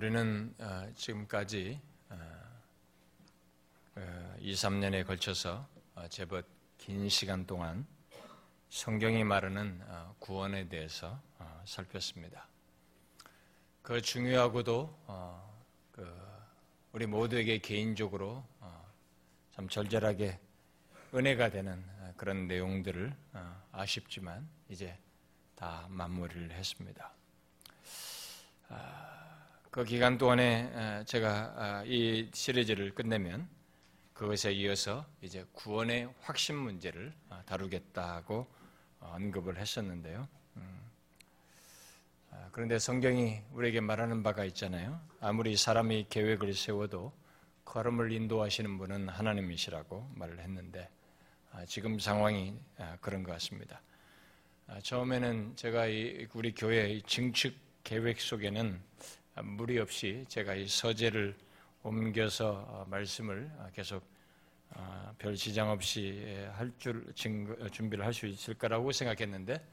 우리는 어, 지금까지 2, 3년에 걸쳐서 어, 제법 긴 시간 동안 성경이 말하는 어, 구원에 대해서 살폈습니다. 그 중요하고도 그 우리 모두에게 개인적으로 참 절절하게 은혜가 되는 그런 내용들을 아쉽지만 이제 다 마무리를 했습니다. 아, 그 기간 동안에 제가 아, 이 시리즈를 끝내면 그것에 이어서 이제 구원의 확신 문제를 아, 다루겠다고 언급을 했었는데요. 음. 그런데 성경이 우리에게 말하는 바가 있잖아요. 아무리 사람이 계획을 세워도 걸음을 인도하시는 분은 하나님이시라고 말을 했는데 지금 상황이 그런 것 같습니다. 처음에는 제가 우리 교회 증축 계획 속에는 무리 없이 제가 이 서재를 옮겨서 어, 말씀을 어, 계속 어, 별 지장 없이 할 줄 준비를 할 수 있을 거라고 생각했는데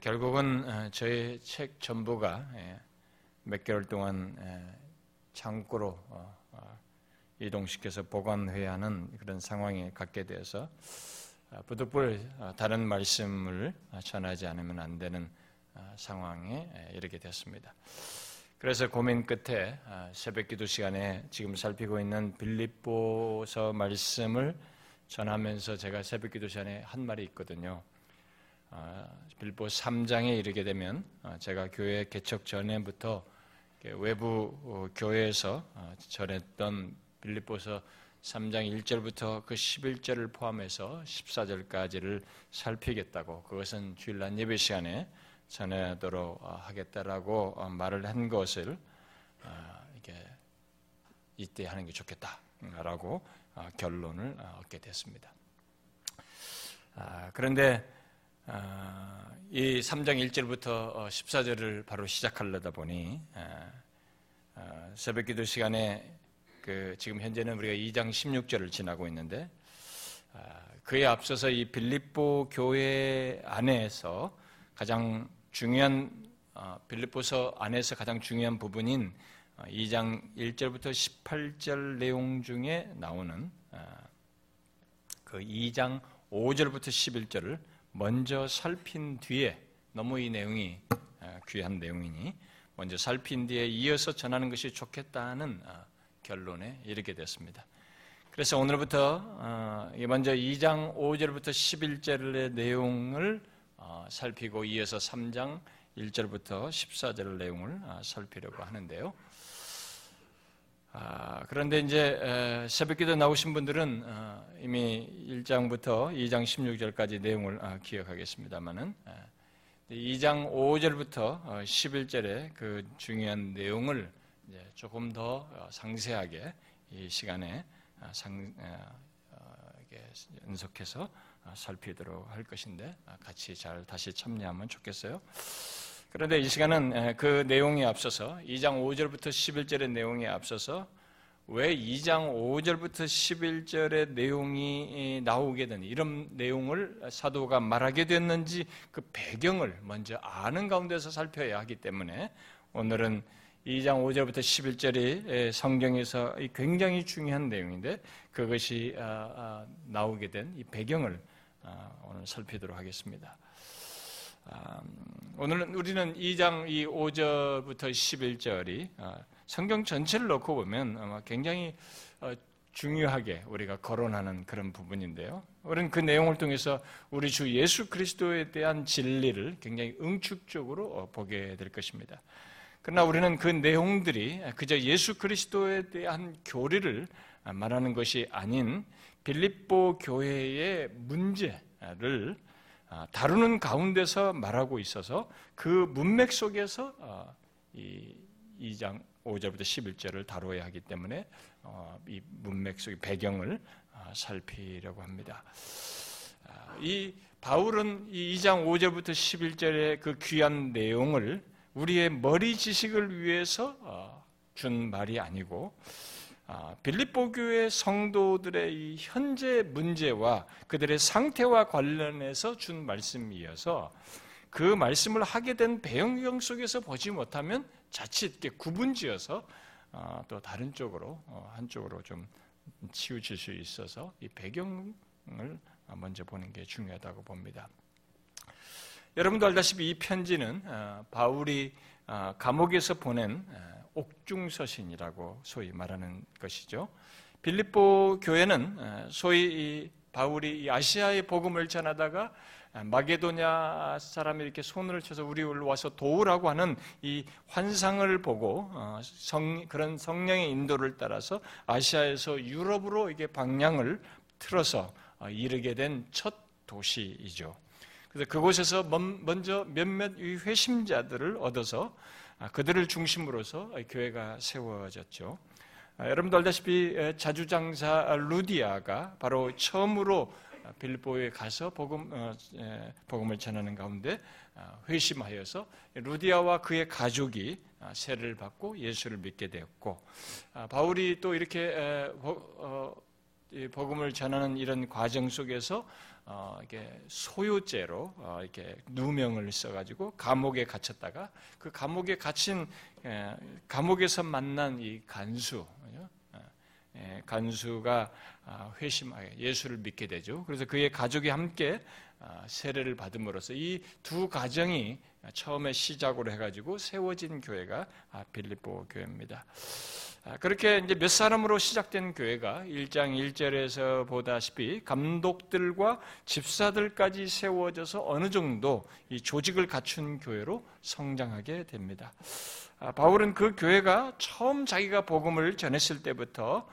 결국은 저의 책 전부가 예, 몇 개월 동안 창고로 이동시켜서 보관해야 하는 그런 상황에 갖게 되어서 부득불 다른 말씀을 전하지 않으면 안 되는 상황에 이르게 됐습니다. 그래서 고민 끝에 아, 새벽 기도 시간에 지금 살피고 있는 빌립보서 말씀을 전하면서 제가 새벽 기도 시간에 한 말이 있거든요. 아, 빌립보 3장에 이르게 되면 아, 제가 교회 개척 전에부터 외부 어, 교회에서 전했던 빌립보서 3장 1절부터 그 11절을 포함해서 14절까지를 살피겠다고 그것은 주일날 예배 시간에 전하도록 어, 하겠다라고 어, 말을 한 것을 어, 이게 이때 하는 게 좋겠다라고 결론을 얻게 됐습니다. 아, 그런데 이 3장 1절부터 14절을 바로 시작하려다 보니 새벽 기도 시간에 그 지금 현재는 우리가 2장 16절을 지나고 있는데 아, 그에 앞서서 이 빌립보 교회 안에서 가장 중요한 어, 빌립보서 안에서 가장 중요한 부분인 2장 어, 1절부터 18절 내용 중에 나오는 어, 그 2장 5절부터 11절을 먼저 살핀 뒤에 너무 이 내용이 귀한 내용이니 먼저 살핀 뒤에 이어서 전하는 것이 좋겠다는 결론에 이르게 됐습니다. 그래서 오늘부터 먼저 2장 5절부터 11절의 내용을 어, 살피고 이어서 3장 1절부터 14절 내용을 어, 살피려고 하는데요. 아, 그런데 이제 새벽기도 나오신 분들은 어, 이미 1장부터 2장 16절까지 내용을 기억하겠습니다만은 2장 5절부터 11절의 그 중요한 내용을 조금 더 상세하게 이 시간에 상, 연속해서 아, 살피도록 할 것인데 아, 같이 잘 다시 참여하면 좋겠어요. 그런데 이 시간은 그 내용에 앞서서 2장 5절부터 11절의 내용에 앞서서 왜 2장 5절부터 11절의 내용이 나오게 된 이런 내용을 사도가 말하게 됐는지 그 배경을 먼저 아는 가운데서 살펴야 하기 때문에 오늘은 2장 5절부터 11절이 성경에서 굉장히 중요한 내용인데 그것이 아, 나오게 된 이 배경을 아, 오늘 살피도록 하겠습니다. 아, 오늘은 우리는 2장 이 5절부터 11절이 아, 성경 전체를 놓고 보면 아마 굉장히 어, 중요하게 우리가 거론하는 그런 부분인데요. 우리는 그 내용을 통해서 우리 주 예수 그리스도에 대한 진리를 굉장히 응축적으로 어, 보게 될 것입니다. 그러나 우리는 그 내용들이 그저 예수 그리스도에 대한 교리를 말하는 것이 아닌 빌립보 교회의 문제를 아, 다루는 가운데서 말하고 있어서 그 문맥 속에서 어, 이 2장 5절부터 11절을 다루어야 하기 때문에 어, 이 문맥 속의 배경을 아, 살피려고 합니다. 아, 이 바울은 이 2장 5절부터 11절의 그 귀한 내용을 우리의 머리 지식을 위해서 어, 준 말이 아니고 아, 빌립보 교회 성도들의 이 현재 문제와 그들의 상태와 관련해서 준 말씀이어서 그 말씀을 하게 된 배경경 속에서 보지 못하면 자칫 이렇게 구분지어서 어, 또 다른 쪽으로 어, 한쪽으로 좀 치우칠 수 있어서 이 배경을 먼저 보는 게 중요하다고 봅니다. 여러분도 알다시피 이 편지는 어, 바울이 감옥에서 보낸 옥중서신이라고 소위 말하는 것이죠. 빌립보 교회는 소위 바울이 아시아의 복음을 전하다가 마게도냐 사람이 이렇게 손을 쳐서 우리를 와서 도우라고 하는 이 환상을 보고 어, 성, 그런 성령의 인도를 따라서 아시아에서 유럽으로 이게 방향을 틀어서 어, 이르게 된 첫 도시이죠. 그래서 그곳에서 먼저 몇몇 회심자들을 얻어서 아, 그들을 중심으로서 교회가 세워졌죠. 아, 여러분도 알다시피 자주장사 루디아가 바로 처음으로 빌보에 가서 복음, 어, 복음을 전하는 가운데 아, 회심하여서 루디아와 그의 가족이 아, 세를 받고 예수를 믿게 되었고 바울이 또 이렇게 어, 복음을 전하는 이런 과정 속에서 어, 이게 소유죄로 이렇게 누명을 써가지고 감옥에 갇혔다가 그 감옥에 갇힌 감옥에서 만난 이 간수 예, 간수가 아, 회심하게 예수를 믿게 되죠. 그래서 그의 가족이 함께 아, 세례를 받음으로써 이 두 가정이 처음에 시작으로 해가지고 세워진 교회가 아, 빌립보 교회입니다. 그렇게 이제 몇 사람으로 시작된 교회가 1장 1절에서 보다시피 감독들과 집사들까지 세워져서 어느 정도 이 조직을 갖춘 교회로 성장하게 됩니다. 바울은 그 교회가 처음 자기가 복음을 전했을 때부터 아,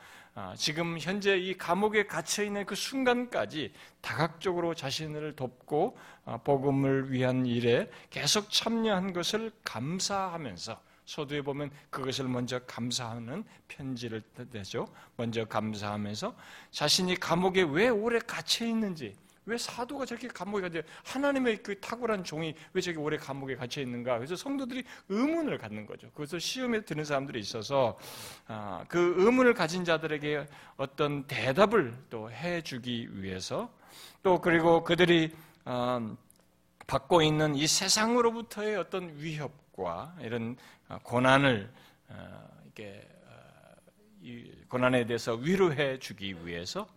지금 현재 이 감옥에 갇혀 있는 그 순간까지 다각적으로 자신을 돕고 아, 복음을 위한 일에 계속 참여한 것을 감사하면서 서두에 보면 그것을 먼저 감사하는 편지를 내죠. 먼저 감사하면서 자신이 감옥에 왜 오래 갇혀 있는지 왜 사도가 저렇게 감옥에 갇혀 하나님의 그 탁월한 종이 왜 저렇게 오래 감옥에 갇혀 있는가? 그래서 성도들이 의문을 갖는 거죠. 그래서 시험에 드는 사람들이 있어서 아, 그 의문을 가진 자들에게 어떤 대답을 또 해주기 위해서 또 그리고 그들이 아, 받고 있는 이 세상으로부터의 어떤 위협과 이런 아, 고난을 이렇게 고난에 대해서 위로해 주기 위해서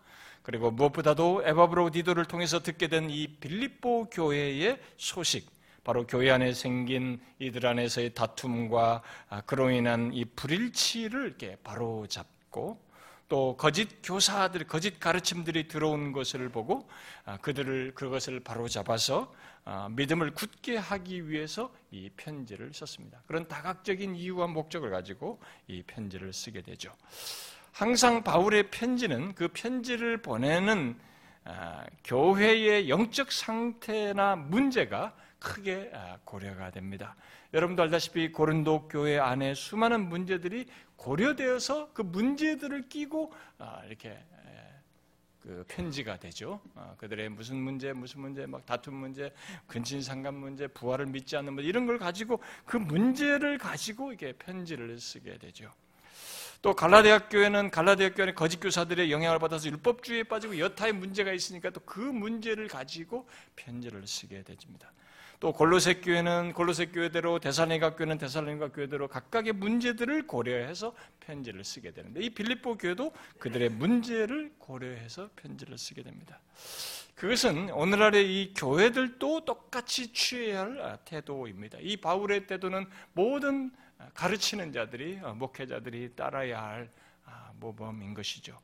그리고 무엇보다도 에바브로디도를 통해서 듣게 된 이 빌립보 교회의 소식, 바로 교회 안에 생긴 이들 안에서의 다툼과 아, 그로 인한 이 불일치를 이렇게 바로 잡고 또 거짓 교사들, 거짓 가르침들이 들어온 것을 보고 아, 그들을 그것을 바로 잡아서 아, 믿음을 굳게 하기 위해서 이 편지를 썼습니다. 그런 다각적인 이유와 목적을 가지고 이 편지를 쓰게 되죠. 항상 바울의 편지는 그 편지를 보내는 아, 교회의 영적 상태나 문제가 크게 아, 고려가 됩니다. 여러분도 알다시피 고린도 교회 안에 수많은 문제들이 고려되어서 그 문제들을 끼고 아, 이렇게 그 편지가 되죠. 그들의 무슨 문제, 무슨 문제, 막 다툼 문제, 근친상간 문제, 부활을 믿지 않는 문제 이런 걸 가지고 그 문제를 가지고 이게 편지를 쓰게 되죠. 또 갈라디아 교회는 갈라디아 교회는 거짓 교사들의 영향을 받아서 율법주의에 빠지고 여타의 문제가 있으니까 또 그 문제를 가지고 편지를 쓰게 됩니다. 또 골로새 교회는 골로새 교회대로 데살로니가 교회는 데살로니가 교회대로 각각의 문제들을 고려해서 편지를 쓰게 되는데 이 빌립보 교회도 그들의 문제를 고려해서 편지를 쓰게 됩니다. 그것은 오늘날의 이 교회들도 똑같이 취해야 할 태도입니다. 이 바울의 태도는 모든 가르치는 자들이 어, 목회자들이 따라야 할 아, 모범인 것이죠.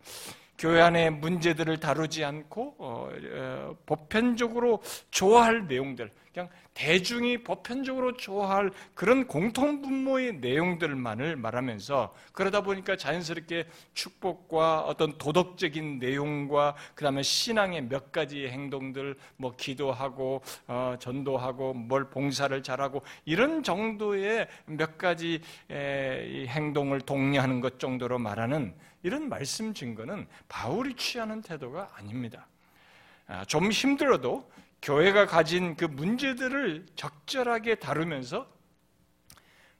교회 안의 문제들을 다루지 않고 어, 어, 보편적으로 좋아할 내용들, 그냥 대중이 보편적으로 좋아할 그런 공통 분모의 내용들만을 말하면서 그러다 보니까 자연스럽게 축복과 어떤 도덕적인 내용과 그다음에 신앙의 몇 가지 행동들, 뭐 기도하고 어, 전도하고 뭘 봉사를 잘하고 이런 정도의 몇 가지 에, 행동을 독려하는 것 정도로 말하는 이런 말씀 증거는 바울이 취하는 태도가 아닙니다. 아, 좀 힘들어도 교회가 가진 그 문제들을 적절하게 다루면서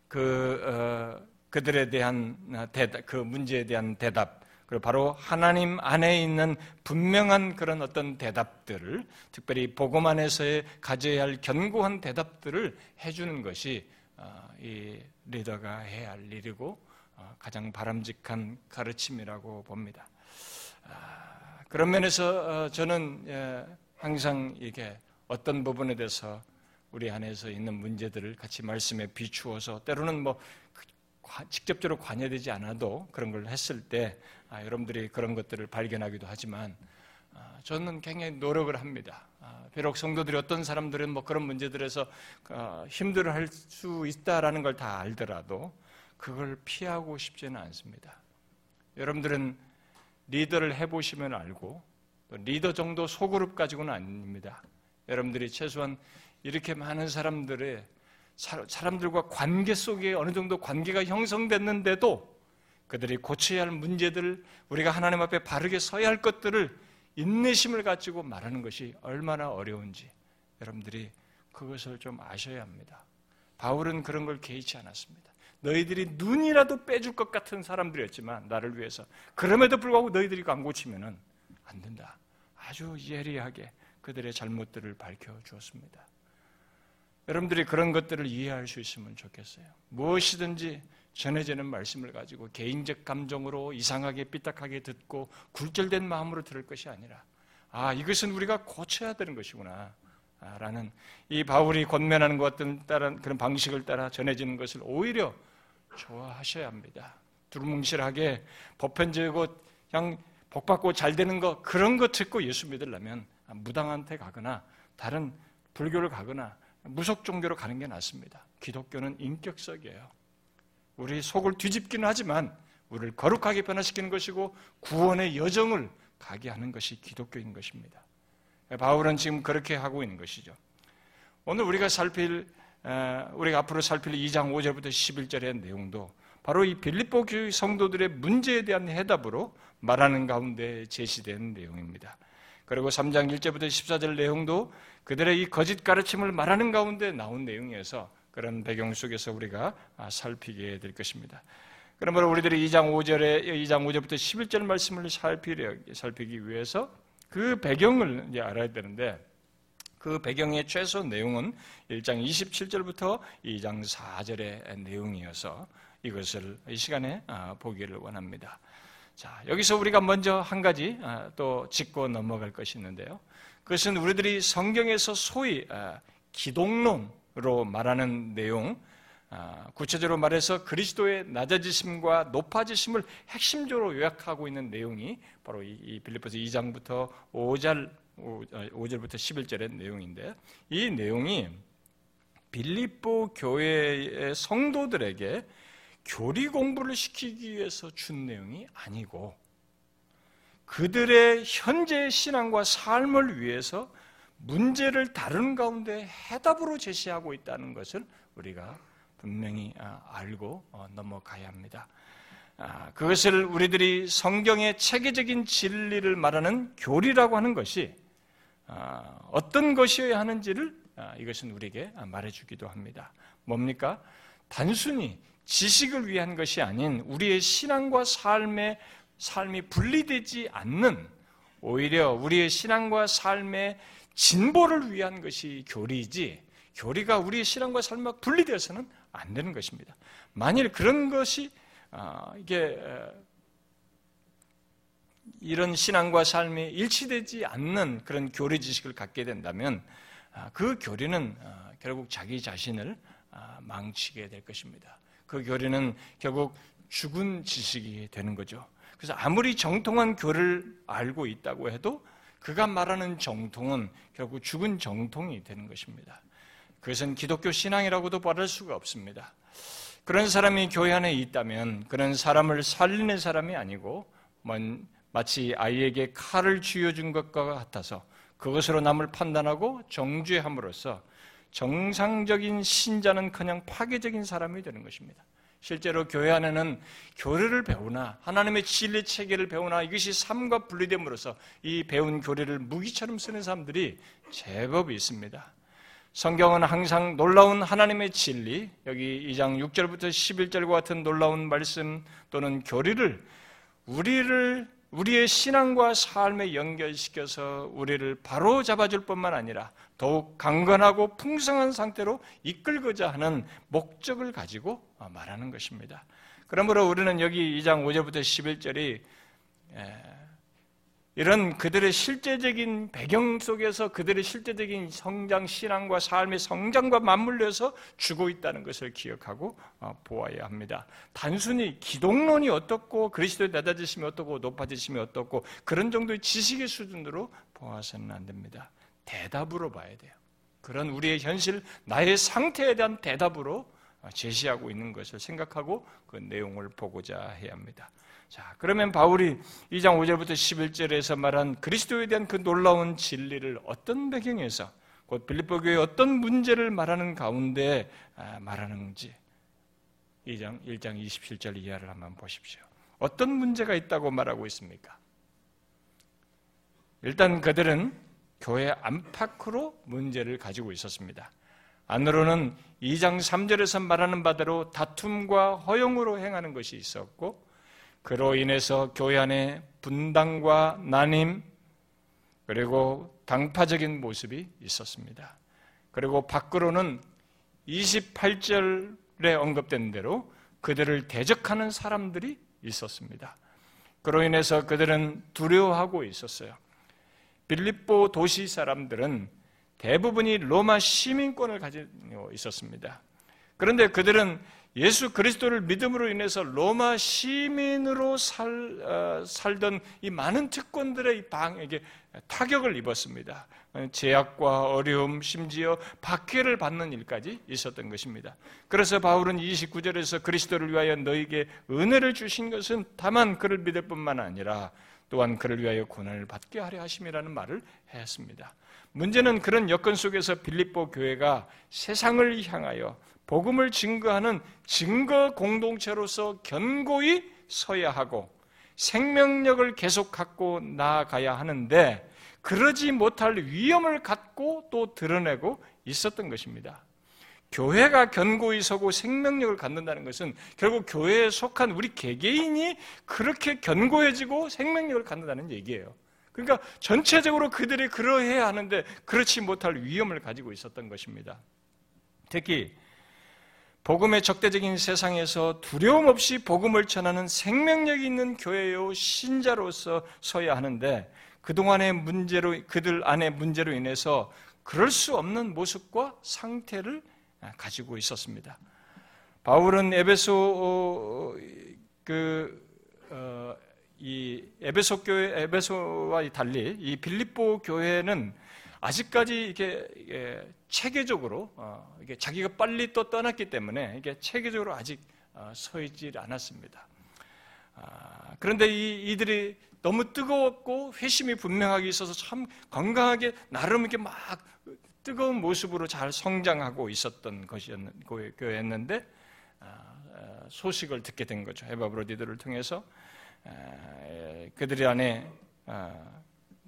그 어, 그들에 대한 대답, 그 문제에 대한 대답, 그리고 바로 하나님 안에 있는 분명한 그런 어떤 대답들을 특별히 복음 안에서의 가져야 할 견고한 대답들을 해주는 것이 어, 이 리더가 해야 할 일이고 어, 가장 바람직한 가르침이라고 봅니다. 아, 그런 면에서 저는 예, 항상 이게 어떤 부분에 대해서 우리 안에서 있는 문제들을 같이 말씀에 비추어서 때로는 뭐 직접적으로 관여되지 않아도 그런 걸 했을 때 아, 여러분들이 그런 것들을 발견하기도 하지만 아, 저는 굉장히 노력을 합니다. 아, 비록 성도들이 어떤 사람들은 뭐 그런 문제들에서 아, 힘들어할 수 있다라는 걸 다 알더라도 그걸 피하고 싶지는 않습니다. 여러분들은 리더를 해보시면 알고 리더 정도 소그룹 가지고는 아닙니다. 여러분들이 최소한 이렇게 많은 사람들의 사람들과 관계 속에 어느 정도 관계가 형성됐는데도 그들이 고쳐야 할 문제들을 우리가 하나님 앞에 바르게 서야 할 것들을 인내심을 가지고 말하는 것이 얼마나 어려운지 여러분들이 그것을 좀 아셔야 합니다. 바울은 그런 걸 개의치 않았습니다. 너희들이 눈이라도 빼줄 것 같은 사람들이었지만 나를 위해서 그럼에도 불구하고 너희들이 안 고치면은 안 된다. 아주 예리하게 그들의 잘못들을 밝혀 주었습니다. 여러분들이 그런 것들을 이해할 수 있으면 좋겠어요. 무엇이든지 전해지는 말씀을 가지고 개인적 감정으로 이상하게 삐딱하게 듣고 굴절된 마음으로 들을 것이 아니라 아 이것은 우리가 고쳐야 되는 것이구나 라는 이 바울이 권면하는 것 같은 그런 방식을 따라 전해지는 것을 오히려 좋아하셔야 합니다. 두루뭉실하게 보편적이고 그냥 복 받고 잘 되는 거 그런 거 듣고 예수 믿으려면 무당한테 가거나 다른 불교를 가거나 무속 종교로 가는 게 낫습니다. 기독교는 인격적이에요. 우리 속을 뒤집기는 하지만 우리를 거룩하게 변화시키는 것이고 구원의 여정을 가게 하는 것이 기독교인 것입니다. 바울은 지금 그렇게 하고 있는 것이죠. 오늘 우리가 살필 우리가 앞으로 살필 2장 5절부터 11절의 내용도 바로 이 빌립보 교회 성도들의 문제에 대한 해답으로 말하는 가운데 제시된 내용입니다. 그리고 3장 1절부터 14절 내용도 그들의 이 거짓 가르침을 말하는 가운데 나온 내용이어서 그런 배경 속에서 우리가 아, 살피게 될 것입니다. 그러므로 우리들이 2장 5절에 2장 5절부터 11절 말씀을 살피려, 살피기 위해서 그 배경을 이제 알아야 되는데 그 배경의 최소 내용은 1장 27절부터 2장 4절의 내용이어서 이것을 이 시간에 아, 보기를 원합니다. 자, 여기서 우리가 먼저 한 가지 아, 또 짚고 넘어갈 것이 있는데요. 그것은 우리들이 성경에서 소위 아, 기독론으로 말하는 내용, 아, 구체적으로 말해서 그리스도의 낮아지심과 높아지심을 핵심적으로 요약하고 있는 내용이 바로 이 빌리포스 2장부터 5절, 5절부터 11절의 내용인데 이 내용이 빌립보 교회의 성도들에게 교리 공부를 시키기 위해서 준 내용이 아니고 그들의 현재 신앙과 삶을 위해서 문제를 다루는 가운데 해답으로 제시하고 있다는 것을 우리가 분명히 아, 알고 어, 넘어가야 합니다. 아, 그것을 우리들이 성경의 체계적인 진리를 말하는 교리라고 하는 것이 아, 어떤 것이어야 하는지를 이것은 우리에게 말해주기도 합니다. 뭡니까? 단순히 지식을 위한 것이 아닌 우리의 신앙과 삶의 삶이 분리되지 않는 오히려 우리의 신앙과 삶의 진보를 위한 것이 교리이지 교리가 우리의 신앙과 삶과 분리되어서는 안 되는 것입니다. 만일 그런 것이 아, 이게 이런 신앙과 삶이 일치되지 않는 그런 교리 지식을 갖게 된다면 아, 그 교리는 아, 결국 자기 자신을 망치게 될 것입니다. 그 교리는 결국 죽은 지식이 되는 거죠. 그래서 아무리 정통한 교를 알고 있다고 해도 그가 말하는 정통은 결국 죽은 정통이 되는 것입니다. 그것은 기독교 신앙이라고도 말할 수가 없습니다. 그런 사람이 교회 안에 있다면 그런 사람을 살리는 사람이 아니고 마치 아이에게 칼을 쥐어준 것과 같아서 그것으로 남을 판단하고 정죄함으로써 정상적인 신자는 그냥 파괴적인 사람이 되는 것입니다. 실제로 교회 안에는 교리를 배우나 하나님의 진리 체계를 배우나 이것이 삶과 분리됨으로써 이 배운 교리를 무기처럼 쓰는 사람들이 제법 있습니다. 성경은 항상 놀라운 하나님의 진리, 여기 2장 6절부터 11절과 같은 놀라운 말씀 또는 교리를 우리를 우리의 신앙과 삶에 연결시켜서 우리를 바로 잡아줄 뿐만 아니라 더욱 강건하고 풍성한 상태로 이끌고자 하는 목적을 가지고 말하는 것입니다. 그러므로 우리는 여기 2장 5절부터 11절이 이런 그들의 실제적인 배경 속에서 그들의 실제적인 성장, 신앙과 삶의 성장과 맞물려서 주고 있다는 것을 기억하고 어, 보아야 합니다. 단순히 기독론이 어떻고 그리스도에 낮아지심이 어떻고 높아지심이 어떻고 그런 정도의 지식의 수준으로 보아서는 안 됩니다. 대답으로 봐야 돼요. 그런 우리의 현실, 나의 상태에 대한 대답으로 어, 제시하고 있는 것을 생각하고 그 내용을 보고자 해야 합니다. 자, 그러면 바울이 2장 5절부터 11절에서 말한 그리스도에 대한 그 놀라운 진리를 어떤 배경에서 곧 빌립보 교의 어떤 문제를 말하는 가운데 아, 말하는지 2장 1장 27절 이하를 한번 보십시오. 어떤 문제가 있다고 말하고 있습니까? 일단 그들은 교회 안팎으로 문제를 가지고 있었습니다. 안으로는 2장 3절에서 말하는 바대로 다툼과 허용으로 행하는 것이 있었고 그로 인해서 교회 안에 분당과 난임 그리고 당파적인 모습이 있었습니다. 그리고 밖으로는 28절에 언급된 대로 그들을 대적하는 사람들이 있었습니다. 그로 인해서 그들은 두려워하고 있었어요. 빌립보 도시 사람들은 대부분이 로마 시민권을 가지고 있었습니다. 그런데 그들은 예수 그리스도를 믿음으로 인해서 로마 시민으로 살, 어, 살던 이 많은 특권들의 방에게 타격을 입었습니다. 제약과 어려움, 심지어 박해를 받는 일까지 있었던 것입니다. 그래서 바울은 29절에서 그리스도를 위하여 너에게 은혜를 주신 것은 다만 그를 믿을 뿐만 아니라 또한 그를 위하여 고난을 받게 하려 하심이라는 말을 했습니다. 문제는 그런 여건 속에서 빌립보 교회가 세상을 향하여 복음을 증거하는 증거 공동체로서 견고히 서야 하고 생명력을 계속 갖고 나아가야 하는데 그러지 못할 위험을 갖고 또 드러내고 있었던 것입니다. 교회가 견고히 서고 생명력을 갖는다는 것은 결국 교회에 속한 우리 개개인이 그렇게 견고해지고 생명력을 갖는다는 얘기예요. 그러니까 전체적으로 그들이 그러해야 하는데 그렇지 못할 위험을 가지고 있었던 것입니다. 특히 복음의 적대적인 세상에서 두려움 없이 복음을 전하는 생명력이 있는 교회요 신자로서 서야 하는데 그동안의 문제로 그들 안의 문제로 인해서 그럴 수 없는 모습과 상태를 가지고 있었습니다. 바울은 에베소 어, 그 어, 이 에베소 교회 에베소와 달리 이 빌립보 교회는 아직까지 이게 체계적으로 어, 이게 자기가 빨리 또 떠났기 때문에 이게 체계적으로 아직 어, 서 있지 않았습니다. 아, 그런데 이, 이들이 너무 뜨거웠고 회심이 분명하게 있어서 참 건강하게 나름 이렇게 막 뜨거운 모습으로 잘 성장하고 있었던 것이었는데 아, 아, 소식을 듣게 된 거죠. 에바브로디들을 통해서 그들이 안에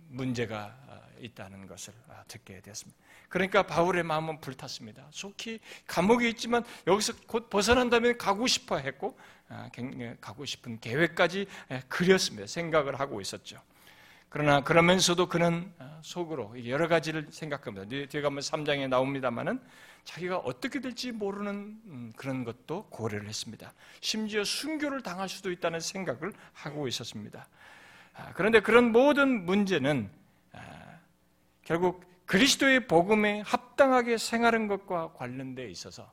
문제가 있다는 것을 듣게 됐습니다. 그러니까 바울의 마음은 불탔습니다. 속히 감옥에 있지만 여기서 곧 벗어난다면 가고 싶어 했고 아, 예, 가고 싶은 계획까지 예, 그렸습니다. 생각을 하고 있었죠. 그러나 그러면서도 그는 아, 속으로 여러 가지를 생각합니다. 뒤에 가면 3장에 나옵니다만은 자기가 어떻게 될지 모르는 음, 그런 것도 고려를 했습니다. 심지어 순교를 당할 수도 있다는 생각을 하고 있었습니다. 아, 그런데 그런 모든 문제는 결국 그리스도의 복음에 합당하게 생활한 것과 관련되어 있어서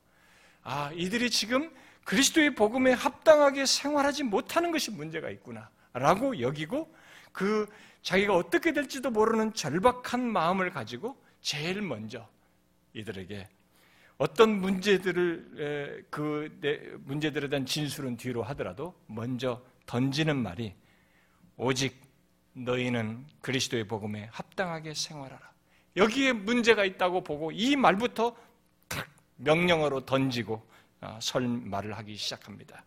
아, 이들이 지금 그리스도의 복음에 합당하게 생활하지 못하는 것이 문제가 있구나 라고 여기고 그 자기가 어떻게 될지도 모르는 절박한 마음을 가지고 제일 먼저 이들에게 어떤 문제들을 그 문제들에 대한 진술은 뒤로 하더라도 먼저 던지는 말이 오직 너희는 그리스도의 복음에 합당하게 생활하라. 여기에 문제가 있다고 보고 이 말부터 명령어로 던지고 어, 설 말을 하기 시작합니다.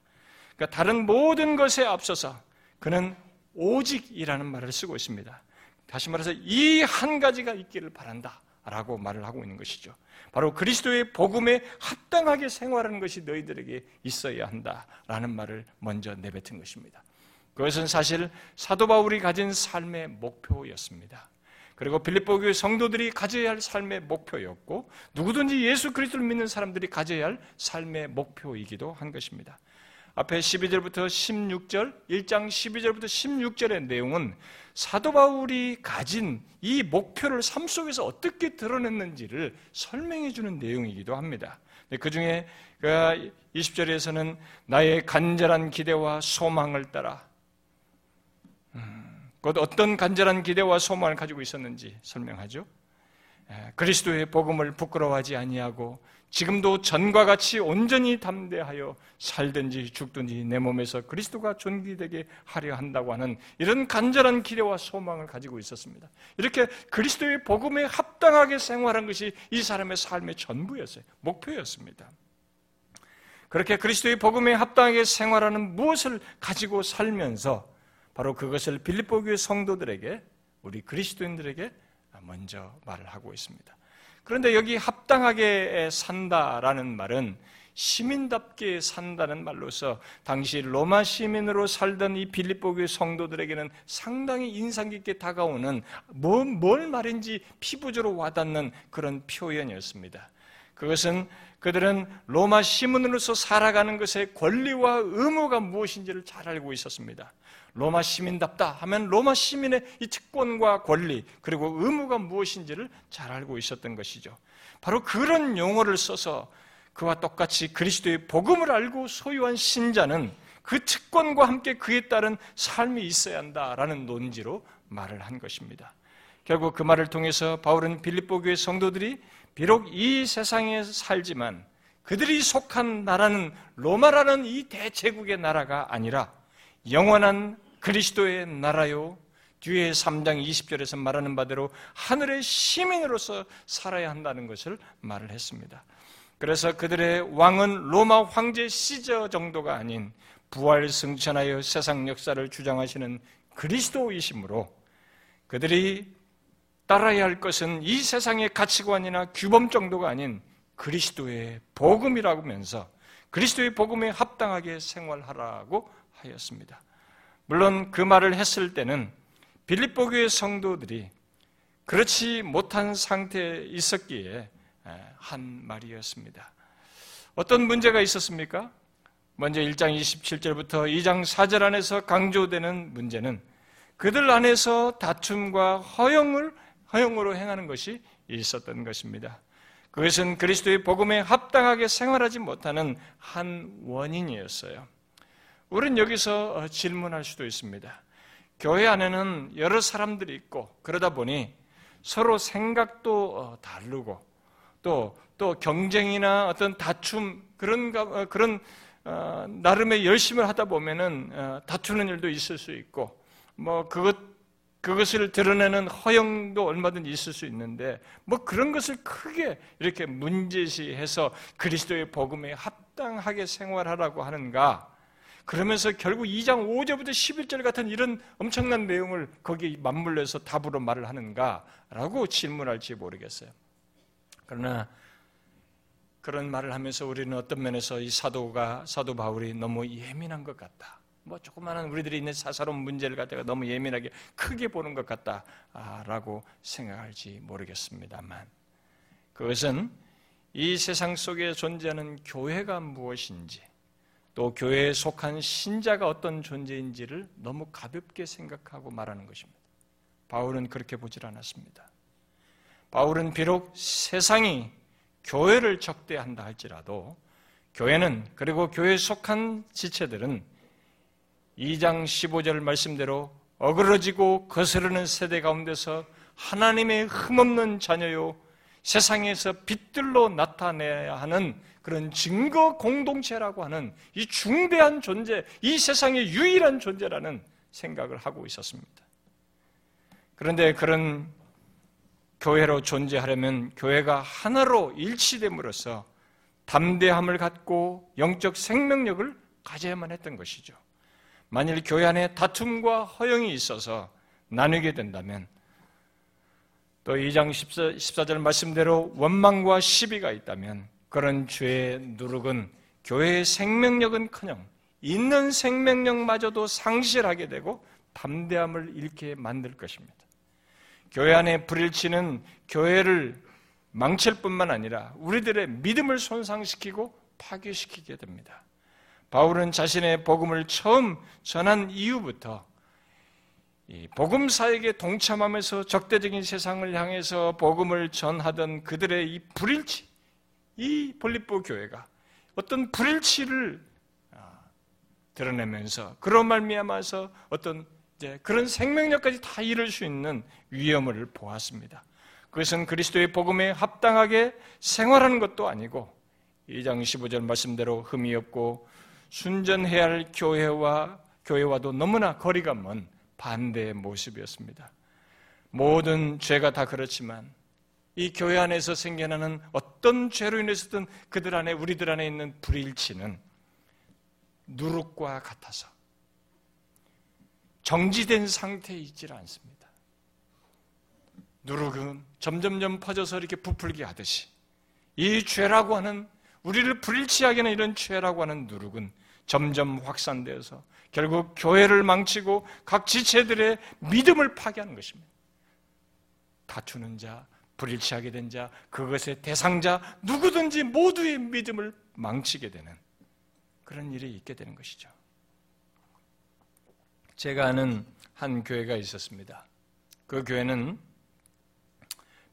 그러니까 다른 모든 것에 앞서서 그는 오직이라는 말을 쓰고 있습니다. 다시 말해서 이 한 가지가 있기를 바란다. 라고 말을 하고 있는 것이죠. 바로 그리스도의 복음에 합당하게 생활하는 것이 너희들에게 있어야 한다. 라는 말을 먼저 내뱉은 것입니다. 그것은 사실 사도 바울이 가진 삶의 목표였습니다. 그리고 빌립보 교회 성도들이 가져야 할 삶의 목표였고 누구든지 예수 그리스도를 믿는 사람들이 가져야 할 삶의 목표이기도 한 것입니다. 앞에 12절부터 16절, 1장 12절부터 16절의 내용은 사도 바울이 가진 이 목표를 삶 속에서 어떻게 드러냈는지를 설명해 주는 내용이기도 합니다. 그 중에 20절에서는 그 나의 간절한 기대와 소망을 따라 음, 곧 어떤 간절한 기대와 소망을 가지고 있었는지 설명하죠. 그리스도의 복음을 부끄러워하지 아니하고 지금도 전과 같이 온전히 담대하여 살든지 죽든지 내 몸에서 그리스도가 존귀되게 하려 한다고 하는 이런 간절한 기대와 소망을 가지고 있었습니다. 이렇게 그리스도의 복음에 합당하게 생활한 것이 이 사람의 삶의 전부였어요. 목표였습니다. 그렇게 그리스도의 복음에 합당하게 생활하는 무엇을 가지고 살면서 바로 그것을 빌립보 교회 성도들에게 우리 그리스도인들에게 먼저 말을 하고 있습니다. 그런데 여기 합당하게 산다라는 말은 시민답게 산다는 말로서 당시 로마 시민으로 살던 이 빌립보교의 성도들에게는 상당히 인상 깊게 다가오는 뭐, 뭘 말인지 피부적으로 와닿는 그런 표현이었습니다. 그것은 그들은 로마 시민으로서 살아가는 것의 권리와 의무가 무엇인지를 잘 알고 있었습니다. 로마 시민답다 하면 로마 시민의 이 특권과 권리 그리고 의무가 무엇인지를 잘 알고 있었던 것이죠. 바로 그런 용어를 써서 그와 똑같이 그리스도의 복음을 알고 소유한 신자는 그 특권과 함께 그에 따른 삶이 있어야 한다라는 논지로 말을 한 것입니다. 결국 그 말을 통해서 바울은 빌립보 교회 성도들이 비록 이 세상에 살지만 그들이 속한 나라는 로마라는 이 대제국의 나라가 아니라 영원한 그리스도의 나라요. 뒤에 3장 20절에서 말하는 바대로 하늘의 시민으로서 살아야 한다는 것을 말을 했습니다. 그래서 그들의 왕은 로마 황제 시저 정도가 아닌 부활 승천하여 세상 역사를 주장하시는 그리스도이시므로 그들이 따라야 할 것은 이 세상의 가치관이나 규범 정도가 아닌 그리스도의 복음이라고 하면서 그리스도의 복음에 합당하게 생활하라고 하였습니다. 물론 그 말을 했을 때는 빌립보 교의 성도들이 그렇지 못한 상태에 있었기에 한 말이었습니다. 어떤 문제가 있었습니까? 먼저 1장 27절부터 2장 4절 안에서 강조되는 문제는 그들 안에서 다툼과 허영을 허영으로 행하는 것이 있었던 것입니다. 그것은 그리스도의 복음에 합당하게 생활하지 못하는 한 원인이었어요. 우리는 여기서 어, 질문할 수도 있습니다. 교회 안에는 여러 사람들이 있고 그러다 보니 서로 생각도 어, 다르고 또, 또 경쟁이나 어떤 다툼 그런 어, 그런 나름의 열심을 하다 보면은 다투는 일도 있을 수 있고 뭐 그것 그것을 드러내는 허영도 얼마든 있을 수 있는데 뭐 그런 것을 크게 이렇게 문제시해서 그리스도의 복음에 합당하게 생활하라고 하는가? 그러면서 결국 2장 5절부터 11절 같은 이런 엄청난 내용을 거기에 맞물려서 답으로 말을 하는가라고 질문할지 모르겠어요. 그러나 그런 말을 하면서 우리는 어떤 면에서 이 사도가 사도 바울이 너무 예민한 것 같다. 뭐 조그마한 우리들이 있는 사사로운 문제를 갖다가 너무 예민하게 크게 보는 것 같다라고 생각할지 모르겠습니다만 그것은 이 세상 속에 존재하는 교회가 무엇인지 또 교회에 속한 신자가 어떤 존재인지를 너무 가볍게 생각하고 말하는 것입니다. 바울은 그렇게 보질 않았습니다. 바울은 비록 세상이 교회를 적대한다 할지라도 교회는 그리고 교회에 속한 지체들은 2장 15절 말씀대로 어그러지고 거스르는 세대 가운데서 하나님의 흠없는 자녀요 세상에서 빛들로 나타내야 하는 그런 증거 공동체라고 하는 이 중대한 존재, 이 세상의 유일한 존재라는 생각을 하고 있었습니다. 그런데 그런 교회로 존재하려면 교회가 하나로 일치됨으로써 담대함을 갖고 영적 생명력을 가져야만 했던 것이죠. 만일 교회 안에 다툼과 허영이 있어서 나누게 된다면 또 2장 14, 14절 말씀대로 원망과 시비가 있다면 그런 죄의 누룩은 교회의 생명력은 커녕 있는 생명력마저도 상실하게 되고 담대함을 잃게 만들 것입니다. 교회 안에 불일치는 교회를 망칠 뿐만 아니라 우리들의 믿음을 손상시키고 파괴시키게 됩니다. 바울은 자신의 복음을 처음 전한 이후부터 복음 사역에 동참하면서 적대적인 세상을 향해서 복음을 전하던 그들의 이 불일치, 이 볼리보 교회가 어떤 불일치를 아, 드러내면서 그런 말미암아서 어떤 그런 생명력까지 다 이룰 수 있는 위험을 보았습니다. 그것은 그리스도의 복음에 합당하게 생활하는 것도 아니고 2장 15절 말씀대로 흠이 없고 순전해야 할 교회와 교회와도 너무나 거리가 먼 반대의 모습이었습니다. 모든 죄가 다 그렇지만 이 교회 안에서 생겨나는 어떤 죄로 인해서든 그들 안에 우리들 안에 있는 불일치는 누룩과 같아서 정지된 상태에 있질 않습니다. 누룩은 점점점 퍼져서 이렇게 부풀게 하듯이 이 죄라고 하는 우리를 불일치하게 하는 이런 죄라고 하는 누룩은 점점 확산되어서 결국 교회를 망치고 각 지체들의 믿음을 파괴하는 것입니다. 다투는 자, 불일치하게 된 자, 그것의 대상자, 누구든지 모두의 믿음을 망치게 되는 그런 일이 있게 되는 것이죠. 제가 아는 한 교회가 있었습니다. 그 교회는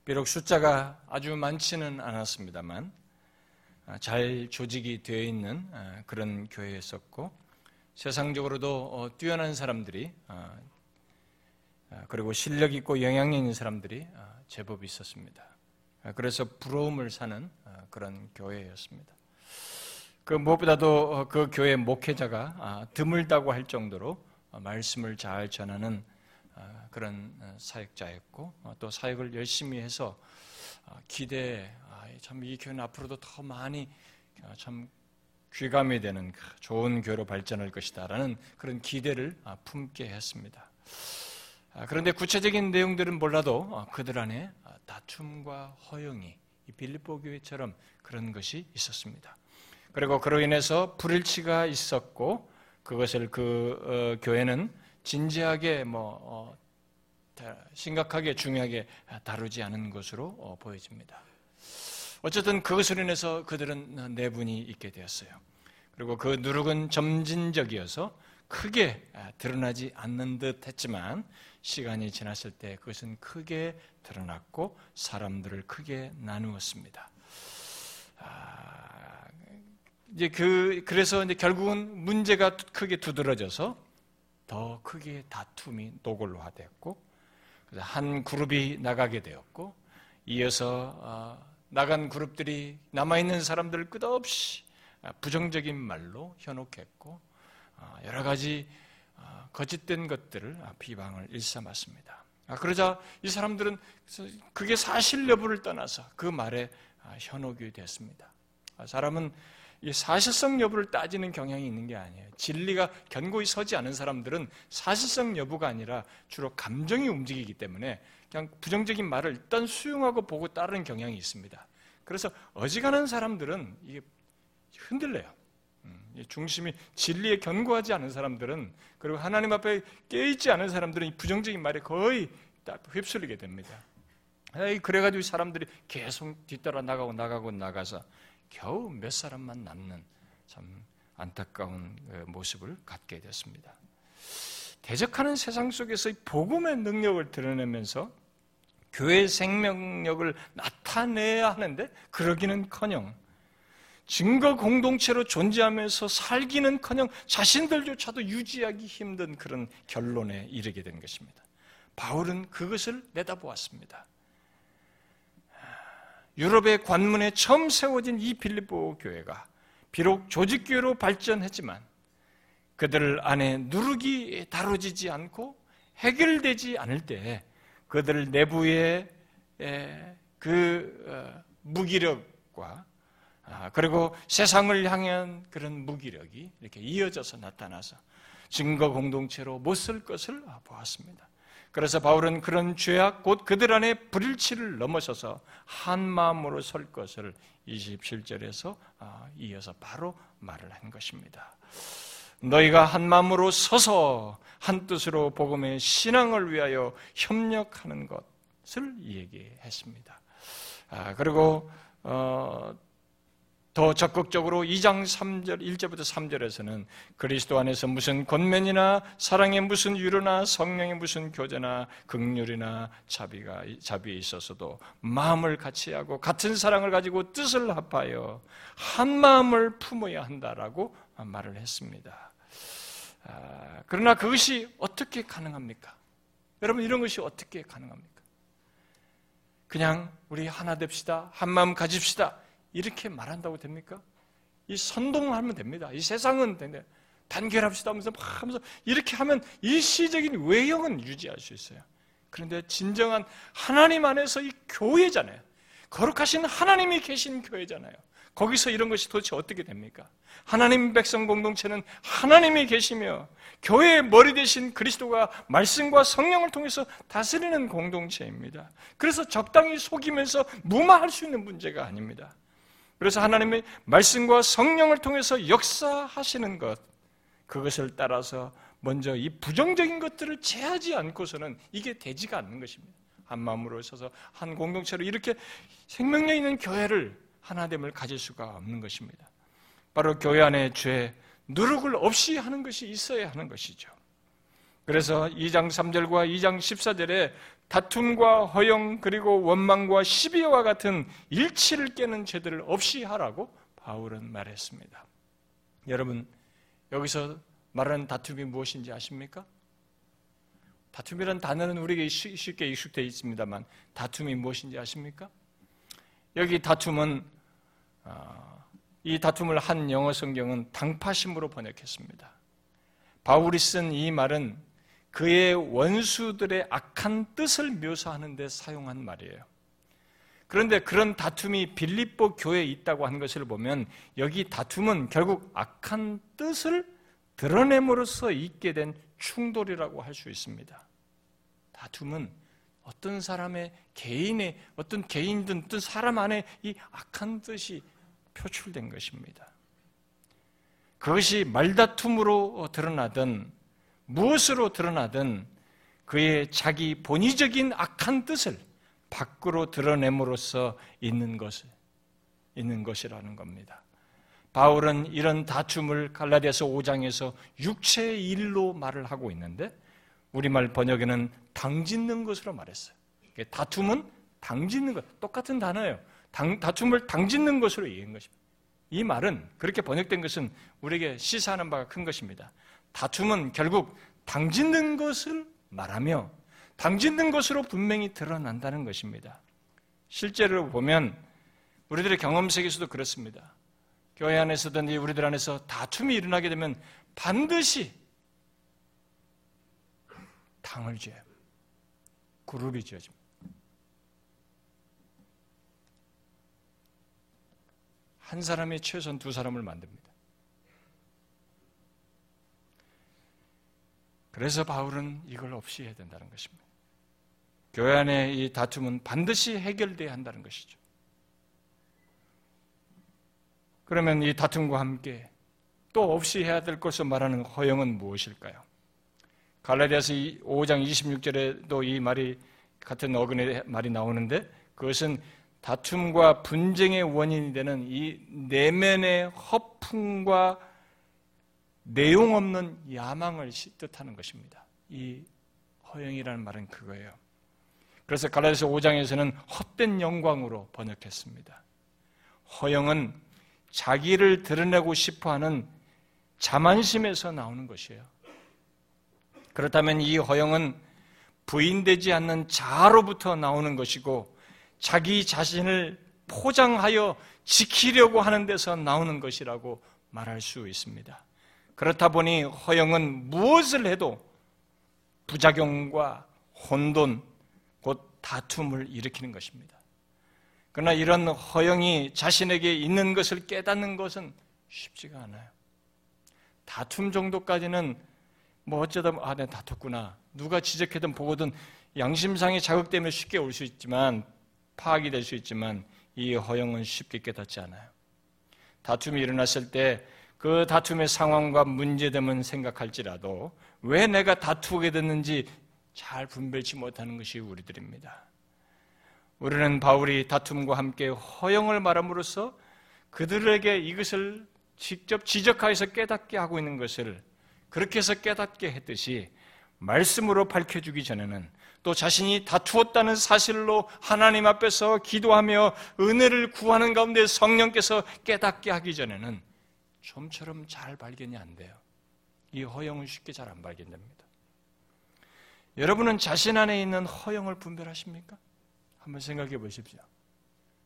비록 숫자가 아주 많지는 않았습니다만 잘 조직이 되어 있는 그런 교회였었고 세상적으로도 어, 뛰어난 사람들이 그리고 실력 있고 영향력 있는 사람들이 제법 있었습니다. 그래서 부러움을 사는 그런 교회였습니다. 그 무엇보다도 어, 그 교회 목회자가 아, 드물다고 할 정도로 어, 말씀을 잘 전하는 어, 그런 어, 사역자였고 또 사역을 열심히 해서 기대 아, 참이 교회는 앞으로도 더 많이 참 귀감이 되는 그 좋은 교회로 발전할 것이다라는 그런 기대를 품게 했습니다. 그런데 구체적인 내용들은 몰라도 그들 안에 다툼과 허영이 빌립보 교회처럼 그런 것이 있었습니다. 그리고 그로 인해서 불일치가 있었고 그것을 그 어, 교회는 진지하게 뭐 어, 심각하게 중요하게 다루지 않은 것으로 어, 보여집니다. 어쨌든 그것으로 인해서 그들은 내분이 있게 되었어요. 그리고 그 누룩은 점진적이어서 크게 드러나지 않는 듯 했지만 시간이 지났을 때 그것은 크게 드러났고 사람들을 크게 나누었습니다. 아, 이제 그 그래서 이제 결국은 문제가 크게 두드러져서 더 크게 다툼이 노골화됐고 한 그룹이 나가게 되었고 이어서 어, 나간 그룹들이 남아 있는 사람들을 끝없이 부정적인 말로 현혹했고 어, 여러 가지 어, 거짓된 것들을 비방을 일삼았습니다. 아, 그러자 이 사람들은 그게 사실 여부를 떠나서 그 말에 현혹이 됐습니다. 아, 사람은 사실성 여부를 따지는 경향이 있는 게 아니에요. 진리가 견고히 서지 않은 사람들은 사실성 여부가 아니라 주로 감정이 움직이기 때문에 그냥 부정적인 말을 일단 수용하고 보고 따르는 경향이 있습니다. 그래서 어지간한 사람들은 이게 흔들려요. 음, 중심이 진리에 견고하지 않은 사람들은 그리고 하나님 앞에 깨있지 않은 사람들은 이 부정적인 말에 거의 휩쓸리게 됩니다. 그래가지고 사람들이 계속 뒤따라 나가고 나가고 나가서 겨우 몇 사람만 남는 참 안타까운 그 모습을 갖게 됐습니다. 대적하는 세상 속에서 복음의 능력을 드러내면서 교회 생명력을 나타내야 하는데 그러기는커녕 증거 공동체로 존재하면서 살기는커녕 자신들조차도 유지하기 힘든 그런 결론에 이르게 된 것입니다. 바울은 그것을 내다보았습니다. 유럽의 관문에 처음 세워진 이 빌립보 교회가 비록 조직교회로 발전했지만 그들 안에 누룩이 다뤄지지 않고 해결되지 않을 때 그들 내부의 그 어, 무기력과 아, 그리고 세상을 향한 그런 무기력이 이렇게 이어져서 나타나서 증거 공동체로 못 쓸 것을 보았습니다. 그래서 바울은 그런 죄악 곧 그들 안에 불일치를 넘어서서 한 마음으로 설 것을 27절에서 아, 이어서 바로 말을 한 것입니다. 너희가 한 마음으로 서서 한 뜻으로 복음의 신앙을 위하여 협력하는 것을 얘기했습니다. 아, 그리고 어, 더 적극적으로 2장 3절, 1절부터 3절에서는 그리스도 안에서 무슨 권면이나 사랑의 무슨 유로나 성령의 무슨 교제나 극률이나 자비가, 자비에 있어서도 마음을 같이 하고 같은 사랑을 가지고 뜻을 합하여 한 마음을 품어야 한다라고 말을 했습니다. 아, 그러나 그것이 어떻게 가능합니까? 여러분, 이런 것이 어떻게 가능합니까? 그냥 우리 하나 됩시다. 한 마음 가집시다. 이렇게 말한다고 됩니까? 이 선동을 하면 됩니다. 이 세상은 단결합시다 하면서 막 하면서 이렇게 하면 일시적인 외형은 유지할 수 있어요. 그런데 진정한 하나님 안에서 이 교회잖아요. 거룩하신 하나님이 계신 교회잖아요. 거기서 이런 것이 도대체 어떻게 됩니까? 하나님 백성 공동체는 하나님이 계시며 교회의 머리 대신 그리스도가 말씀과 성령을 통해서 다스리는 공동체입니다. 그래서 적당히 속이면서 무마할 수 있는 문제가 아닙니다. 그래서 하나님의 말씀과 성령을 통해서 역사하시는 것, 그것을 따라서 먼저 이 부정적인 것들을 제하지 않고서는 이게 되지가 않는 것입니다. 한 마음으로 서서 한 공동체로 이렇게 생명력 있는 교회를 하나됨을 가질 수가 없는 것입니다. 바로 교회 안에 죄, 누룩을 없이 하는 것이 있어야 하는 것이죠. 그래서 2장 3절과 2장 14절에 다툼과 허영 그리고 원망과 시비와 같은 일치를 깨는 죄들을 없이 하라고 바울은 말했습니다. 여러분 여기서 말하는 다툼이 무엇인지 아십니까? 다툼이라는 단어는 우리에게 쉽게 익숙되어 있습니다만 다툼이 무엇인지 아십니까? 여기 다툼은 어, 이 다툼을 한 영어 성경은 당파심으로 번역했습니다. 바울이 쓴 이 말은 그의 원수들의 악한 뜻을 묘사하는 데 사용한 말이에요. 그런데 그런 다툼이 빌립보 교회에 있다고 한 것을 보면 여기 다툼은 결국 악한 뜻을 드러냄으로써 있게 된 충돌이라고 할 수 있습니다. 다툼은 어떤 사람의 개인의 어떤 개인든 어떤 사람 안에 이 악한 뜻이 표출된 것입니다. 그것이 말다툼으로 드러나든 무엇으로 드러나든 그의 자기 본의적인 악한 뜻을 밖으로 드러냄으로써 있는 것을 있는 것이라는 겁니다. 바울은 이런 다툼을 갈라디아서 5장에서 육체의 일로 말을 하고 있는데 우리말 번역에는 당짓는 것으로 말했어요. 다툼은 당짓는 것 똑같은 단어예요. 당, 다툼을 당짓는 것으로 얘기한 것입니다. 이 말은 그렇게 번역된 것은 우리에게 시사하는 바가 큰 것입니다. 다툼은 결국 당짓는 것을 말하며 당짓는 것으로 분명히 드러난다는 것입니다. 실제로 보면 우리들의 경험 세계에서도 그렇습니다. 교회 안에서든지 우리들 안에서 다툼이 일어나게 되면 반드시 당을 지어요. 그룹이 지어집니다. 한 사람이 최소한 두 사람을 만듭니다. 그래서 바울은 이걸 없이 해야 된다는 것입니다. 교회 안에 이 다툼은 반드시 해결돼야 한다는 것이죠. 그러면 이 다툼과 함께 또 없이 해야 될 것을 말하는 허영은 무엇일까요? 갈라디아서 5장 26절에도 이 말이 같은 어근의 말이 나오는데 그것은 다툼과 분쟁의 원인이 되는 이 내면의 허풍과 내용 없는 야망을 뜻하는 것입니다. 이 허영이라는 말은 그거예요. 그래서 갈라디아서 5장에서는 헛된 영광으로 번역했습니다. 허영은 자기를 드러내고 싶어하는 자만심에서 나오는 것이에요. 그렇다면 이 허영은 부인되지 않는 자아로부터 나오는 것이고 자기 자신을 포장하여 지키려고 하는 데서 나오는 것이라고 말할 수 있습니다. 그렇다 보니 허영은 무엇을 해도 부작용과 혼돈, 곧 다툼을 일으키는 것입니다. 그러나 이런 허영이 자신에게 있는 것을 깨닫는 것은 쉽지가 않아요. 다툼 정도까지는 뭐 어쩌다 아, 내가 다퉜구나. 누가 지적해든 보거든 양심상의 자극 때문에 쉽게 올 수 있지만 파악이 될 수 있지만 이 허영은 쉽게 깨닫지 않아요. 다툼이 일어났을 때 그 다툼의 상황과 문제됨은 생각할지라도 왜 내가 다투게 됐는지 잘 분별치 못하는 것이 우리들입니다. 우리는 바울이 다툼과 함께 허영을 말함으로써 그들에게 이것을 직접 지적하여서 깨닫게 하고 있는 것을 그렇게 해서 깨닫게 했듯이 말씀으로 밝혀주기 전에는 또 자신이 다투었다는 사실로 하나님 앞에서 기도하며 은혜를 구하는 가운데 성령께서 깨닫게 하기 전에는 좀처럼 잘 발견이 안 돼요. 이 허영은 쉽게 잘 안 발견됩니다. 여러분은 자신 안에 있는 허영을 분별하십니까? 한번 생각해 보십시오.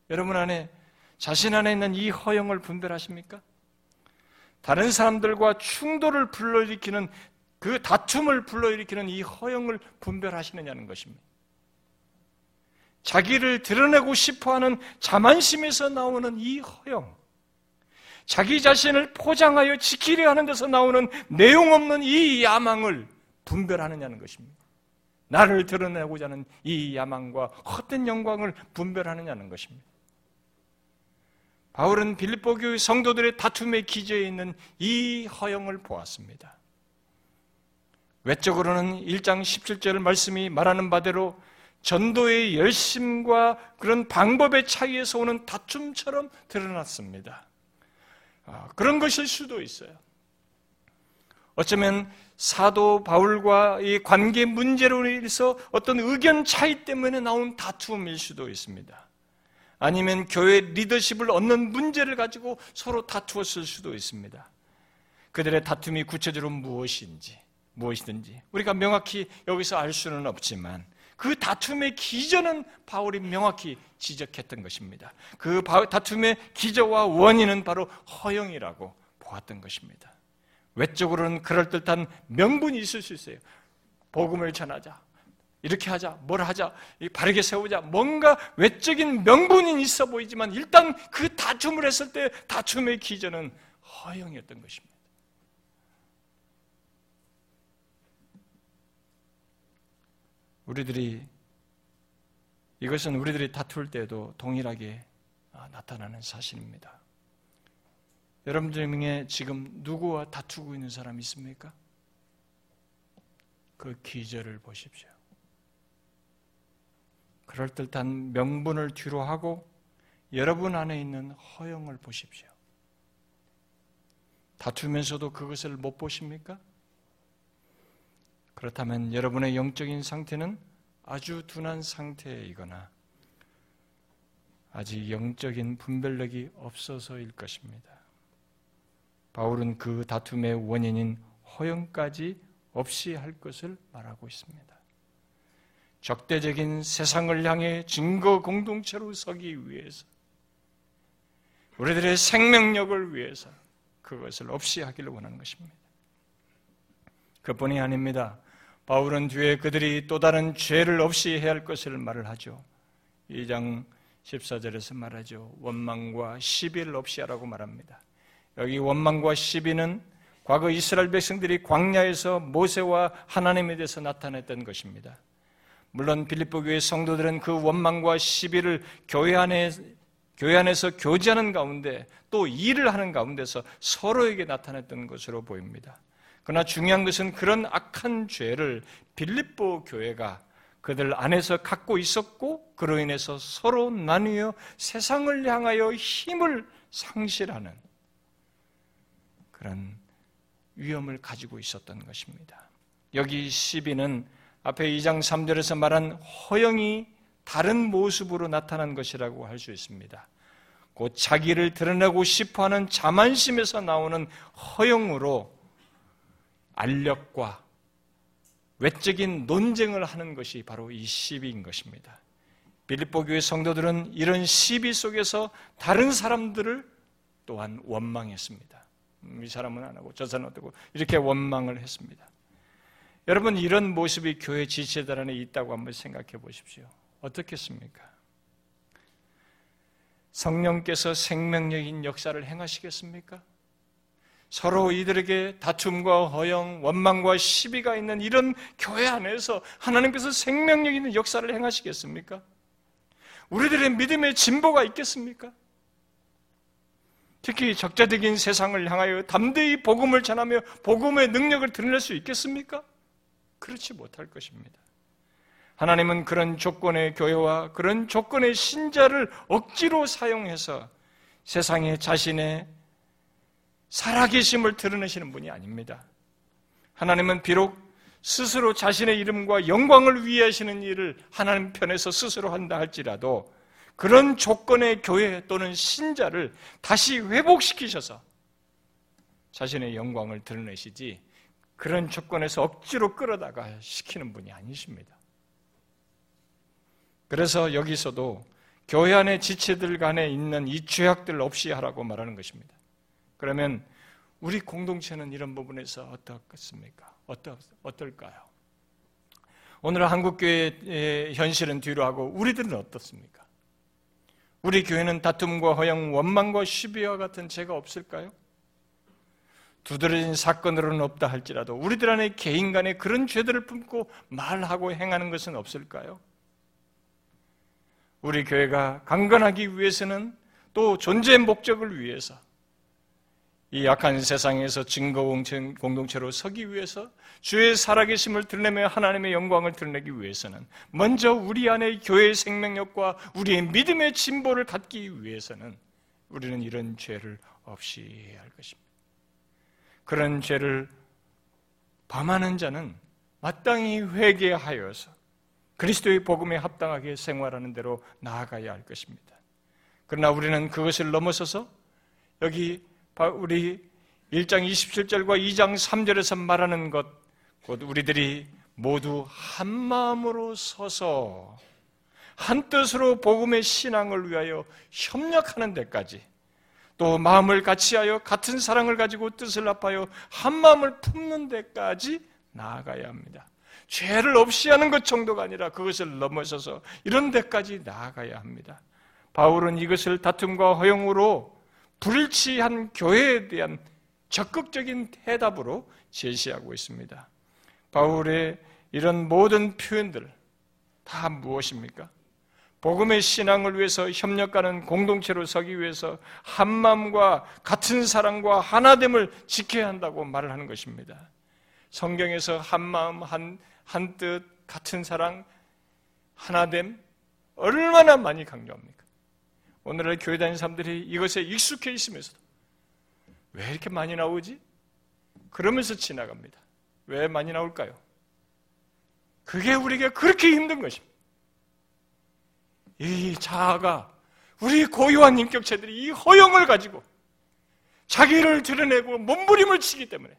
여러분 안에 자신 안에 있는 이 허영을 분별하십니까? 다른 사람들과 충돌을 불러일으키는 그 다툼을 불러일으키는 이 허영을 분별하시느냐는 것입니다. 자기를 드러내고 싶어 하는 자만심에서 나오는 이 허영. 자기 자신을 포장하여 지키려 하는 데서 나오는 내용 없는 이 야망을 분별하느냐는 것입니다. 나를 드러내고자 하는 이 야망과 헛된 영광을 분별하느냐는 것입니다. 바울은 빌립보 교회 성도들의 다툼의 기저에 있는 이 허영을 보았습니다. 외적으로는 1장 17절 말씀이 말하는 바대로 전도의 열심과 그런 방법의 차이에서 오는 다툼처럼 드러났습니다. 아, 그런 것일 수도 있어요. 어쩌면 사도 바울과 이 관계 문제로 인해서 어떤 의견 차이 때문에 나온 다툼일 수도 있습니다. 아니면 교회 리더십을 얻는 문제를 가지고 서로 다투었을 수도 있습니다. 그들의 다툼이 구체적으로 무엇인지, 무엇이든지 우리가 명확히 여기서 알 수는 없지만 그 다툼의 기저는 바울이 명확히 지적했던 것입니다. 그 다툼의 기저와 원인은 바로 허영이라고 보았던 것입니다. 외적으로는 그럴듯한 명분이 있을 수 있어요. 복음을 전하자. 이렇게 하자. 뭘 하자. 바르게 세우자. 뭔가 외적인 명분이 있어 보이지만 일단 그 다툼을 했을 때 다툼의 기저는 허영이었던 것입니다. 우리들이 이것은 우리들이 다툴 때도 동일하게 아, 나타나는 사실입니다. 여러분들 중에 지금 누구와 다투고 있는 사람 있습니까? 그 기절을 보십시오. 그럴듯한 명분을 뒤로 하고 여러분 안에 있는 허영을 보십시오. 다투면서도 그것을 못 보십니까? 그렇다면 여러분의 영적인 상태는 아주 둔한 상태이거나 아직 영적인 분별력이 없어서일 것입니다. 바울은 그 다툼의 원인인 허영까지 없이 할 것을 말하고 있습니다. 적대적인 세상을 향해 증거 공동체로 서기 위해서 우리들의 생명력을 위해서 그것을 없이 하기를 원하는 것입니다. 그뿐이 아닙니다. 바울은 뒤에 그들이 또 다른 죄를 없이 해야 할 것을 말을 하죠. 2장 14절에서 말하죠. 원망과 시비를 없이 하라고 말합니다. 여기 원망과 시비는 과거 이스라엘 백성들이 광야에서 모세와 하나님에 대해서 나타냈던 것입니다. 물론 빌립보 교회 성도들은 그 원망과 시비를 교회 안에 교회 안에서 교제하는 가운데 또 일을 하는 가운데서 서로에게 나타냈던 것으로 보입니다. 그러나 중요한 것은 그런 악한 죄를 빌립보 교회가 그들 안에서 갖고 있었고 그로 인해서 서로 나뉘어 세상을 향하여 힘을 상실하는 그런 위험을 가지고 있었던 것입니다. 여기 시비는 앞에 2장 3절에서 말한 허영이 다른 모습으로 나타난 것이라고 할 수 있습니다. 곧 자기를 드러내고 싶어 하는 자만심에서 나오는 허영으로 알력과 외적인 논쟁을 하는 것이 바로 이 시비인 것입니다. 빌립보 교회 성도들은 이런 시비 속에서 다른 사람들을 또한 원망했습니다. 음, 이 사람은 안 하고 저 사람은 어떻고 이렇게 원망을 했습니다. 여러분 이런 모습이 교회 지체들 안에 있다고 한번 생각해 보십시오. 어떻겠습니까? 성령께서 생명력인 역사를 행하시겠습니까? 서로 이들에게 다툼과 허영, 원망과 시비가 있는 이런 교회 안에서 하나님께서 생명력 있는 역사를 행하시겠습니까? 우리들의 믿음의 진보가 있겠습니까? 특히 적자적인 세상을 향하여 담대히 복음을 전하며 복음의 능력을 드러낼 수 있겠습니까? 그렇지 못할 것입니다. 하나님은 그런 조건의 교회와 그런 조건의 신자를 억지로 사용해서 세상에 자신의 살아계심을 드러내시는 분이 아닙니다. 하나님은 비록 스스로 자신의 이름과 영광을 위해 하시는 일을 하나님 편에서 스스로 한다 할지라도 그런 조건의 교회 또는 신자를 다시 회복시키셔서 자신의 영광을 드러내시지 그런 조건에서 억지로 끌어다가 시키는 분이 아니십니다. 그래서 여기서도 교회 안의 지체들 간에 있는 이 죄악들 없이 하라고 말하는 것입니다. 그러면 우리 공동체는 이런 부분에서 어떻겠습니까? 어떠, 어떨까요? 오늘 한국교회의 현실은 뒤로 하고 우리들은 어떻습니까? 우리 교회는 다툼과 허영, 원망과 시비와 같은 죄가 없을까요? 두드러진 사건으로는 없다 할지라도 우리들 안에 개인 간에 그런 죄들을 품고 말하고 행하는 것은 없을까요? 우리 교회가 강건하기 위해서는 또 존재 목적을 위해서 이 약한 세상에서 증거 공동체로 서기 위해서 주의 살아계심을 드러내며 하나님의 영광을 드러내기 위해서는 먼저 우리 안에 교회의 생명력과 우리의 믿음의 진보를 갖기 위해서는 우리는 이런 죄를 없이 해야 할 것입니다. 그런 죄를 범하는 자는 마땅히 회개하여서 그리스도의 복음에 합당하게 생활하는 대로 나아가야 할 것입니다. 그러나 우리는 그것을 넘어서서 여기 우리 1장 27절과 2장 3절에서 말하는 것, 곧 우리들이 모두 한 마음으로 서서 한 뜻으로 복음의 신앙을 위하여 협력하는 데까지 또 마음을 같이하여 같은 사랑을 가지고 뜻을 합하여 한 마음을 품는 데까지 나아가야 합니다. 죄를 없이 하는 것 정도가 아니라 그것을 넘어서서 이런 데까지 나아가야 합니다. 바울은 이것을 다툼과 허용으로 불일치한 교회에 대한 적극적인 대답으로 제시하고 있습니다. 바울의 이런 모든 표현들 다 무엇입니까? 복음의 신앙을 위해서 협력하는 공동체로 서기 위해서 한 마음과 같은 사랑과 하나됨을 지켜야 한다고 말을 하는 것입니다. 성경에서 한 마음, 한, 한 뜻, 같은 사랑, 하나됨 얼마나 많이 강조합니까? 오늘날 교회 다니는 사람들이 이것에 익숙해 있으면서도 왜 이렇게 많이 나오지? 그러면서 지나갑니다. 왜 많이 나올까요? 그게 우리에게 그렇게 힘든 것입니다. 이 자아가 우리 고유한 인격체들이 이 허영을 가지고 자기를 드러내고 몸부림을 치기 때문에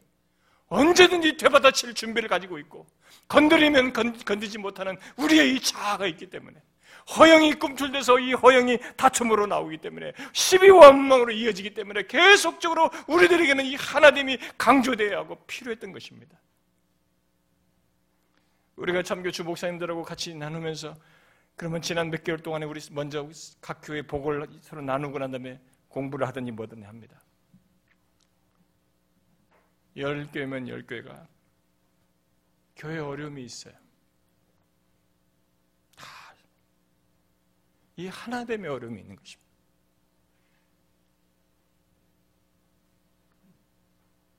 언제든지 되받아칠 준비를 가지고 있고 건드리면 건드지 못하는 우리의 이 자아가 있기 때문에 허영이 꿈틀대서 이 허영이 다툼으로 나오기 때문에 시비와 원망으로 이어지기 때문에 계속적으로 우리들에게는 이 하나됨이 강조되어야 하고 필요했던 것입니다. 우리가 참교 주 목사님들하고 같이 나누면서 그러면 지난 몇 개월 동안에 우리 먼저 각 교회 복을 서로 나누고 난 다음에 공부를 하더니 뭐든 합니다. 열 교회면 열 교회가 교회 어려움이 있어요. 이 하나됨의 어려움이 있는 것입니다.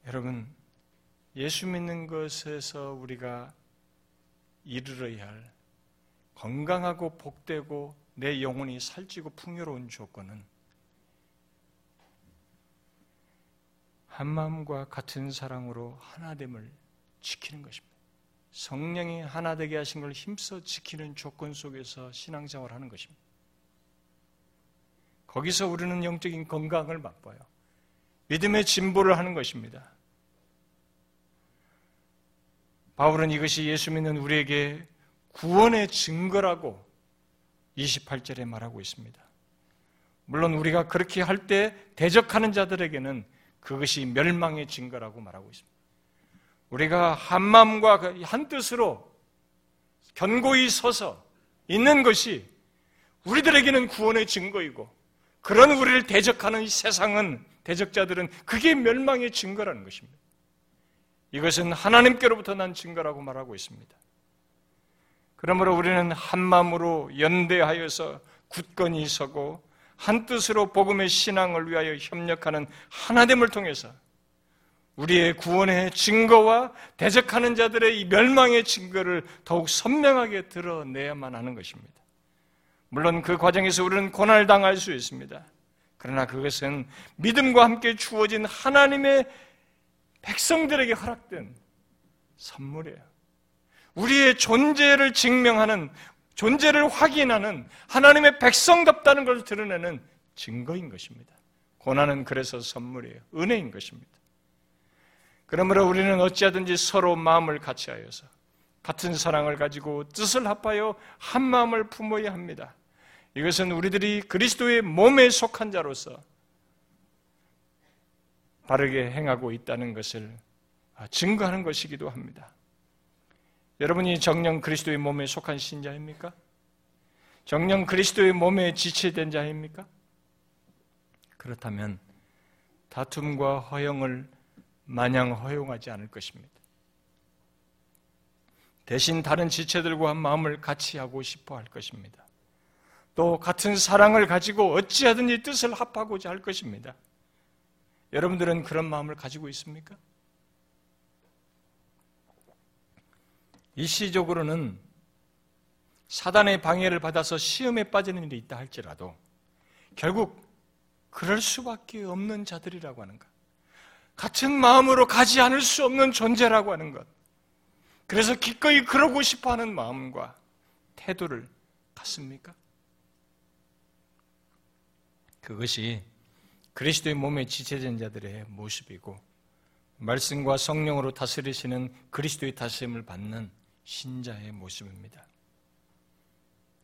여러분, 예수 믿는 것에서 우리가 이르러야 할 건강하고 복되고 내 영혼이 살찌고 풍요로운 조건은 한 마음과 같은 사랑으로 하나됨을 지키는 것입니다. 성령이 하나 되게 하신 걸 힘써 지키는 조건 속에서 신앙생활을 하는 것입니다. 거기서 우리는 영적인 건강을 맛봐요. 믿음의 진보를 하는 것입니다. 바울은 이것이 예수 믿는 우리에게 구원의 증거라고 28절에 말하고 있습니다. 물론 우리가 그렇게 할 때 대적하는 자들에게는 그것이 멸망의 증거라고 말하고 있습니다. 우리가 한 마음과 그한 뜻으로 견고히 서서 있는 것이 우리들에게는 구원의 증거이고 그런 우리를 대적하는 이 세상은 대적자들은 그게 멸망의 증거라는 것입니다. 이것은 하나님께로부터 난 증거라고 말하고 있습니다. 그러므로 우리는 한 마음으로 연대하여서 굳건히 서고 한 뜻으로 복음의 신앙을 위하여 협력하는 하나됨을 통해서 우리의 구원의 증거와 대적하는 자들의 이 멸망의 증거를 더욱 선명하게 드러내야만 하는 것입니다. 물론 그 과정에서 우리는 고난을 당할 수 있습니다. 그러나 그것은 믿음과 함께 주어진 하나님의 백성들에게 허락된 선물이에요. 우리의 존재를 증명하는, 존재를 확인하는 하나님의 백성답다는 것을 드러내는 증거인 것입니다. 고난은 그래서 선물이에요. 은혜인 것입니다. 그러므로 우리는 어찌하든지 서로 마음을 같이하여서 같은 사랑을 가지고 뜻을 합하여 한 마음을 품어야 합니다. 이것은 우리들이 그리스도의 몸에 속한 자로서 바르게 행하고 있다는 것을 증거하는 것이기도 합니다. 여러분이 정령 그리스도의 몸에 속한 신자입니까? 정령 그리스도의 몸에 지체된 자입니까? 그렇다면 다툼과 허영을 마냥 허용하지 않을 것입니다. 대신 다른 지체들과 마음을 같이 하고 싶어 할 것입니다. 또 같은 사랑을 가지고 어찌하든지 뜻을 합하고자 할 것입니다. 여러분들은 그런 마음을 가지고 있습니까? 일시적으로는 사단의 방해를 받아서 시험에 빠지는 일이 있다 할지라도 결국 그럴 수밖에 없는 자들이라고 하는 것. 같은 마음으로 가지 않을 수 없는 존재라고 하는 것. 그래서 기꺼이 그러고 싶어 하는 마음과 태도를 갖습니까? 그것이 그리스도의 몸에 지체된 자들의 모습이고 말씀과 성령으로 다스리시는 그리스도의 다스림을 받는 신자의 모습입니다.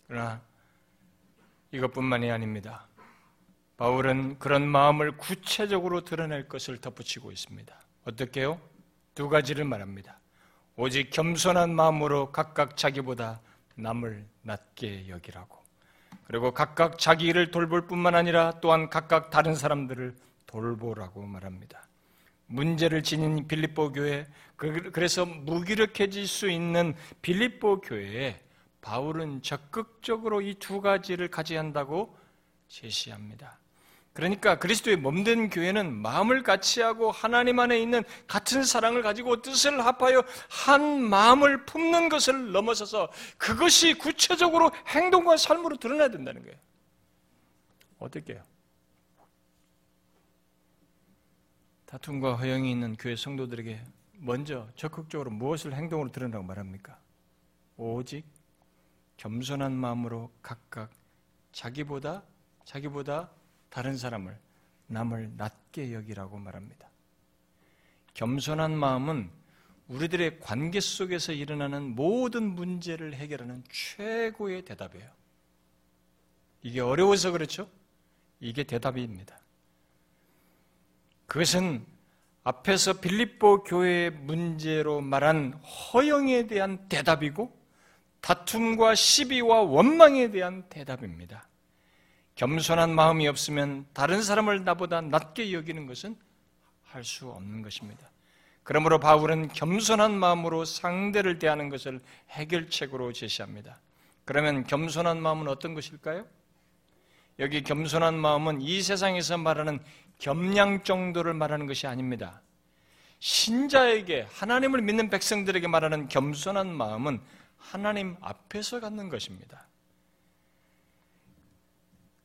그러나 이것뿐만이 아닙니다. 바울은 그런 마음을 구체적으로 드러낼 것을 덧붙이고 있습니다. 어떻게요? 두 가지를 말합니다. 오직 겸손한 마음으로 각각 자기보다 남을 낮게 여기라고. 그리고 각각 자기 일을 돌볼 뿐만 아니라 또한 각각 다른 사람들을 돌보라고 말합니다. 문제를 지닌 빌립보 교회, 그, 그래서 무기력해질 수 있는 빌립보 교회에 바울은 적극적으로 이 두 가지를 가져야 한다고 제시합니다. 그러니까 그리스도의 몸된 교회는 마음을 같이 하고 하나님 안에 있는 같은 사랑을 가지고 뜻을 합하여 한 마음을 품는 것을 넘어서서 그것이 구체적으로 행동과 삶으로 드러나야 된다는 거예요. 어떻게 요 다툼과 허영이 있는 교회 성도들에게 먼저 적극적으로 무엇을 행동으로 드러나고 말합니까? 오직 겸손한 마음으로 각각 자기보다 자기보다 다른 사람을 남을 낮게 여기라고 말합니다. 겸손한 마음은 우리들의 관계 속에서 일어나는 모든 문제를 해결하는 최고의 대답이에요. 이게 어려워서 그렇죠? 이게 대답입니다. 그것은 앞에서 빌립보 교회의 문제로 말한 허영에 대한 대답이고 다툼과 시비와 원망에 대한 대답입니다. 겸손한 마음이 없으면 다른 사람을 나보다 낮게 여기는 것은 할 수 없는 것입니다. 그러므로 바울은 겸손한 마음으로 상대를 대하는 것을 해결책으로 제시합니다. 그러면 겸손한 마음은 어떤 것일까요? 여기 겸손한 마음은 이 세상에서 말하는 겸양 정도를 말하는 것이 아닙니다. 신자에게 하나님을 믿는 백성들에게 말하는 겸손한 마음은 하나님 앞에서 갖는 것입니다.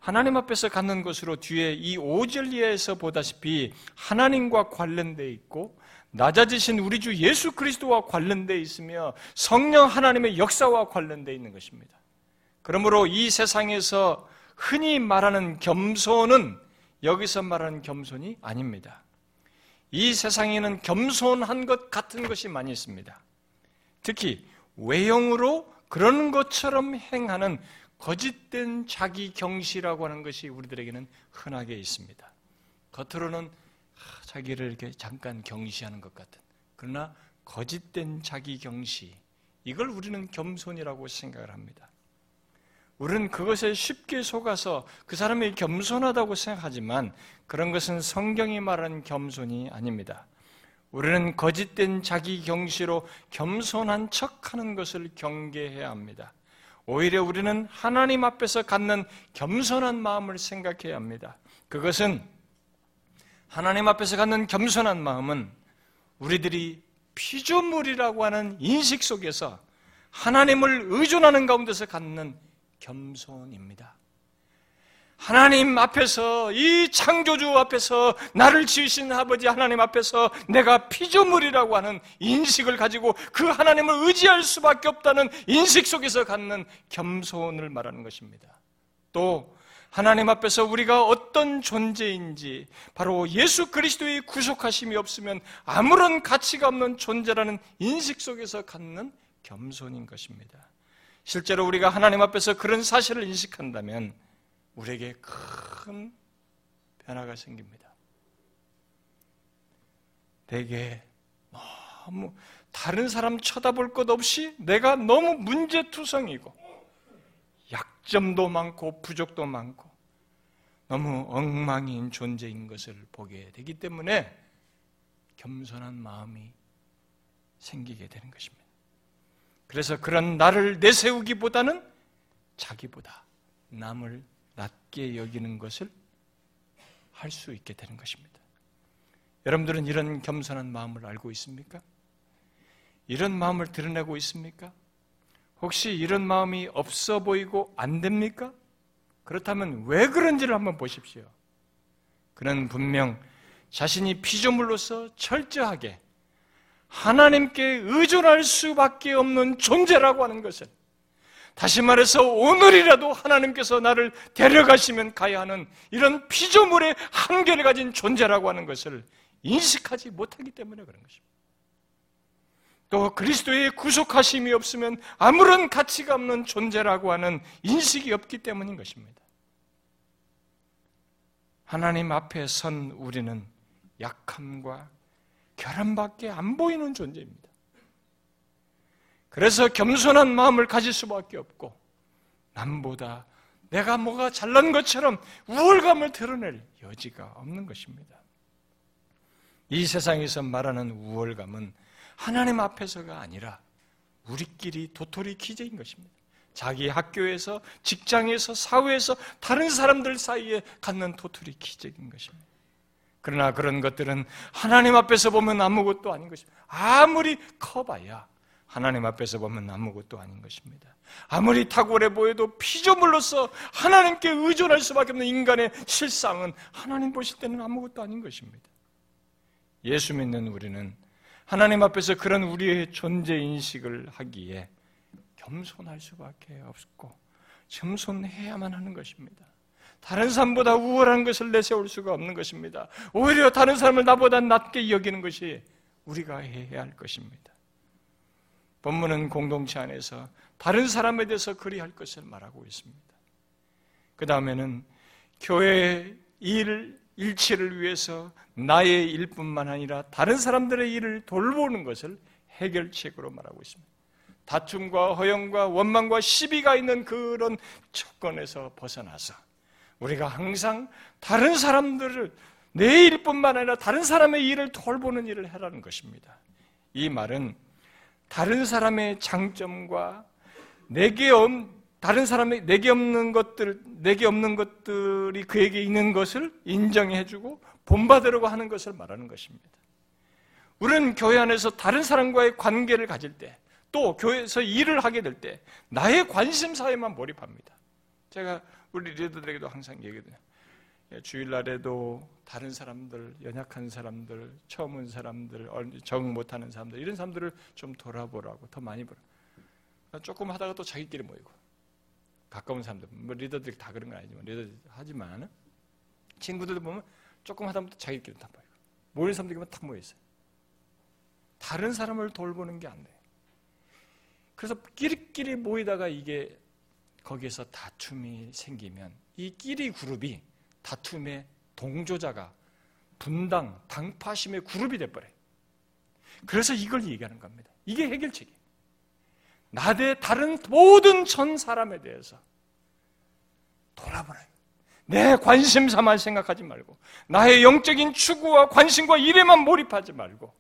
하나님 앞에서 갖는 것으로 뒤에 이 5절리에서 보다시피 하나님과 관련되어 있고 낮아지신 우리 주 예수 그리스도와 관련되어 있으며 성령 하나님의 역사와 관련되어 있는 것입니다. 그러므로 이 세상에서 흔히 말하는 겸손은 여기서 말하는 겸손이 아닙니다. 이 세상에는 겸손한 것 같은 것이 많이 있습니다. 특히 외형으로 그런 것처럼 행하는 거짓된 자기 경시라고 하는 것이 우리들에게는 흔하게 있습니다. 겉으로는 자기를 이렇게 잠깐 경시하는 것 같은 그러나 거짓된 자기 경시 이걸 우리는 겸손이라고 생각을 합니다. 우리는 그것에 쉽게 속아서 그 사람이 겸손하다고 생각하지만 그런 것은 성경이 말하는 겸손이 아닙니다. 우리는 거짓된 자기 경시로 겸손한 척 하는 것을 경계해야 합니다. 오히려 우리는 하나님 앞에서 갖는 겸손한 마음을 생각해야 합니다. 그것은 하나님 앞에서 갖는 겸손한 마음은 우리들이 피조물이라고 하는 인식 속에서 하나님을 의존하는 가운데서 갖는 겸손입니다. 하나님 앞에서 이 창조주 앞에서 나를 지으신 아버지 하나님 앞에서 내가 피조물이라고 하는 인식을 가지고 그 하나님을 의지할 수밖에 없다는 인식 속에서 갖는 겸손을 말하는 것입니다. 또 하나님 앞에서 우리가 어떤 존재인지 바로 예수 그리스도의 구속하심이 없으면 아무런 가치가 없는 존재라는 인식 속에서 갖는 겸손인 것입니다. 실제로 우리가 하나님 앞에서 그런 사실을 인식한다면 우리에게 큰 변화가 생깁니다. 대개 너무 다른 사람 쳐다볼 것 없이 내가 너무 문제투성이고 약점도 많고 부족도 많고 너무 엉망인 존재인 것을 보게 되기 때문에 겸손한 마음이 생기게 되는 것입니다. 그래서 그런 나를 내세우기보다는 자기보다 남을 낮게 여기는 것을 할 수 있게 되는 것입니다. 여러분들은 이런 겸손한 마음을 알고 있습니까? 이런 마음을 드러내고 있습니까? 혹시 이런 마음이 없어 보이고 안 됩니까? 그렇다면 왜 그런지를 한번 보십시오. 그는 분명 자신이 피조물로서 철저하게 하나님께 의존할 수밖에 없는 존재라고 하는 것을 다시 말해서 오늘이라도 하나님께서 나를 데려가시면 가야 하는 이런 피조물의 한계를 가진 존재라고 하는 것을 인식하지 못하기 때문에 그런 것입니다. 또 그리스도의 구속하심이 없으면 아무런 가치가 없는 존재라고 하는 인식이 없기 때문인 것입니다. 하나님 앞에 선 우리는 약함과 결함밖에 안 보이는 존재입니다. 그래서 겸손한 마음을 가질 수밖에 없고 남보다 내가 뭐가 잘난 것처럼 우월감을 드러낼 여지가 없는 것입니다. 이 세상에서 말하는 우월감은 하나님 앞에서가 아니라 우리끼리 도토리 기재인 것입니다. 자기 학교에서, 직장에서, 사회에서 다른 사람들 사이에 갖는 도토리 기적인 것입니다. 그러나 그런 것들은 하나님 앞에서 보면 아무것도 아닌 것입니다. 아무리 커봐야 하나님 앞에서 보면 아무것도 아닌 것입니다. 아무리 탁월해 보여도 피조물로서 하나님께 의존할 수밖에 없는 인간의 실상은 하나님 보실 때는 아무것도 아닌 것입니다. 예수 믿는 우리는 하나님 앞에서 그런 우리의 존재 인식을 하기에 겸손할 수밖에 없고 겸손해야만 하는 것입니다. 다른 사람보다 우월한 것을 내세울 수가 없는 것입니다. 오히려 다른 사람을 나보다 낮게 여기는 것이 우리가 해야 할 것입니다. 본문은 공동체 안에서 다른 사람에 대해서 그리할 것을 말하고 있습니다. 그 다음에는 교회의 일, 일치를 위해서 나의 일뿐만 아니라 다른 사람들의 일을 돌보는 것을 해결책으로 말하고 있습니다. 다툼과 허영과 원망과 시비가 있는 그런 조건에서 벗어나서 우리가 항상 다른 사람들을 내 일뿐만 아니라 다른 사람의 일을 돌보는 일을 해라는 것입니다. 이 말은 다른 사람의 장점과 내게 없 다른 사람의 내게 없는 것들 내게 없는 것들이 그에게 있는 것을 인정해주고 본받으려고 하는 것을 말하는 것입니다. 우리는 교회 안에서 다른 사람과의 관계를 가질 때, 또 교회에서 일을 하게 될 때, 나의 관심사에만 몰입합니다. 제가 우리 리더들에게도 항상 얘기해요. 예, 주일날에도 다른 사람들, 연약한 사람들, 처음 온 사람들, 적응 못하는 사람들 이런 사람들을 좀 돌아보라고 더 많이 보라. 조금 하다가 또 자기끼리 모이고 가까운 사람들, 뭐 리더들이 다 그런 건 아니지만 리더들 하지만 친구들 보면 조금 하다 보면 자기끼리 다 모이고 모이는 사람들이 탁 모여 있어요. 다른 사람을 돌보는 게 안 돼. 그래서 끼리끼리 모이다가 이게 거기에서 다툼이 생기면 이 끼리 그룹이 다툼의 동조자가 분당, 당파심의 그룹이 돼버려요. 그래서 이걸 얘기하는 겁니다. 이게 해결책이에요. 나대 다른 모든 전 사람에 대해서 돌아보라. 내 관심사만 생각하지 말고 나의 영적인 추구와 관심과 일에만 몰입하지 말고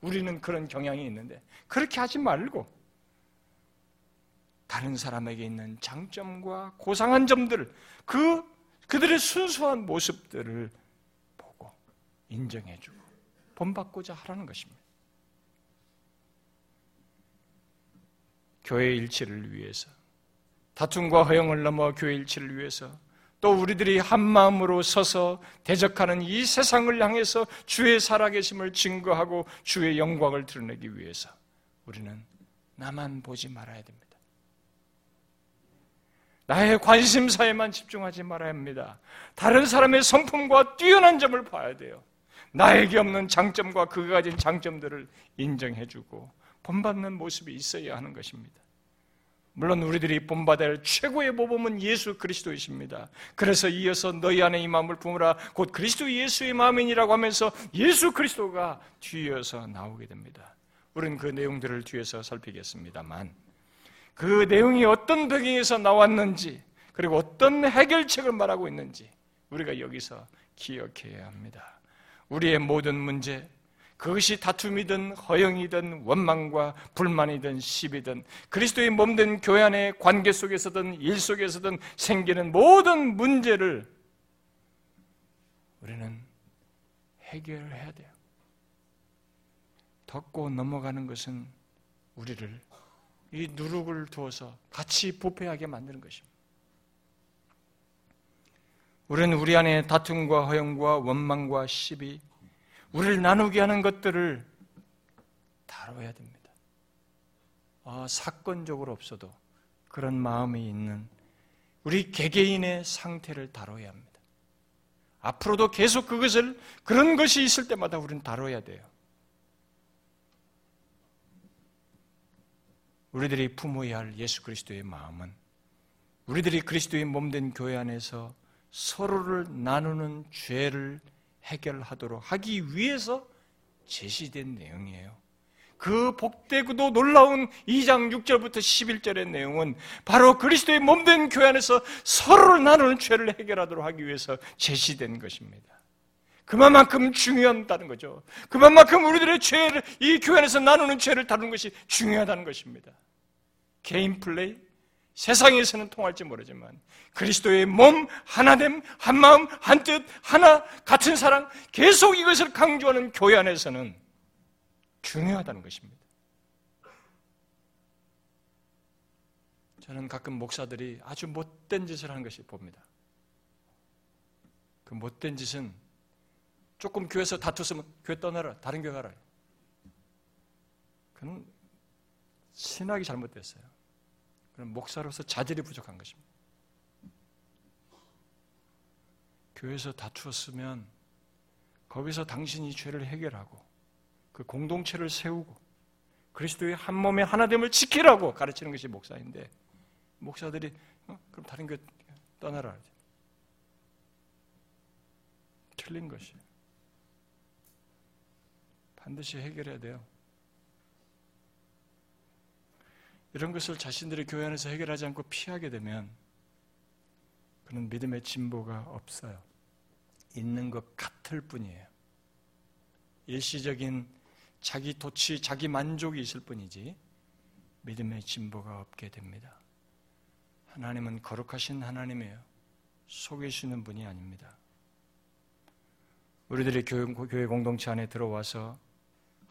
우리는 그런 경향이 있는데 그렇게 하지 말고 다른 사람에게 있는 장점과 고상한 점들을 그 그들의 순수한 모습들을 보고 인정해주고 본받고자 하라는 것입니다. 교회 일치를 위해서 다툼과 허영을 넘어 교회 일치를 위해서 또 우리들이 한 마음으로 서서 대적하는 이 세상을 향해서 주의 살아계심을 증거하고 주의 영광을 드러내기 위해서 우리는 나만 보지 말아야 됩니다. 나의 관심사에만 집중하지 말아야 합니다. 다른 사람의 성품과 뛰어난 점을 봐야 돼요. 나에게 없는 장점과 그가 가진 장점들을 인정해주고 본받는 모습이 있어야 하는 것입니다. 물론 우리들이 본받을 최고의 모범은 예수 그리스도이십니다. 그래서 이어서 너희 안에 이 마음을 품으라 곧 그리스도 예수의 마음이니라고 하면서 예수 그리스도가 뒤에서 나오게 됩니다. 우리는 그 내용들을 뒤에서 살피겠습니다만 그 내용이 어떤 배경에서 나왔는지 그리고 어떤 해결책을 말하고 있는지 우리가 여기서 기억해야 합니다. 우리의 모든 문제, 그것이 다툼이든 허영이든 원망과 불만이든 시비든 그리스도의 몸된 교회 안의 관계 속에서든 일 속에서든 생기는 모든 문제를 우리는 해결해야 돼요. 덮고 넘어가는 것은 우리를 이 누룩을 두어서 같이 부패하게 만드는 것입니다. 우리는 우리 안에 다툼과 허영과 원망과 시비, 우리를 나누게 하는 것들을 다뤄야 됩니다. 어, 사건적으로 없어도 그런 마음이 있는 우리 개개인의 상태를 다뤄야 합니다. 앞으로도 계속 그것을 그런 것이 있을 때마다 우리는 다뤄야 돼요. 우리들이 품어야 할 예수 그리스도의 마음은 우리들이 그리스도의 몸된 교회 안에서 서로를 나누는 죄를 해결하도록 하기 위해서 제시된 내용이에요. 그 복되고도 놀라운 2장 6절부터 11절의 내용은 바로 그리스도의 몸된 교회 안에서 서로를 나누는 죄를 해결하도록 하기 위해서 제시된 것입니다. 그만큼 중요하다는 거죠. 그만큼 우리들의 죄를 이 교회 안에서 나누는 죄를 다루는 것이 중요하다는 것입니다. 개인 플레이, 세상에서는 통할지 모르지만 그리스도의 몸 하나됨, 한 마음, 한 뜻, 하나 같은 사랑 계속 이것을 강조하는 교회 안에서는 중요하다는 것입니다. 저는 가끔 목사들이 아주 못된 짓을 하는 것이 봅니다. 그 못된 짓은 조금 교회에서 다투으면 교회 떠나라, 다른 교회 가라. 그는 신학이 잘못됐어요. 그럼 목사로서 자질이 부족한 것입니다. 교회에서 다투었으면 거기서 당신이 죄를 해결하고 그 공동체를 세우고 그리스도의 한 몸의 하나됨을 지키라고 가르치는 것이 목사인데 목사들이 어? 그럼 다른 교 떠나라 틀린 것이 반드시 해결해야 돼요. 이런 것을 자신들의 교회 안에서 해결하지 않고 피하게 되면 그는 믿음의 진보가 없어요. 있는 것 같을 뿐이에요. 일시적인 자기 도취, 자기 만족이 있을 뿐이지 믿음의 진보가 없게 됩니다. 하나님은 거룩하신 하나님이에요. 속이시는 분이 아닙니다. 우리들이 교회 공동체 안에 들어와서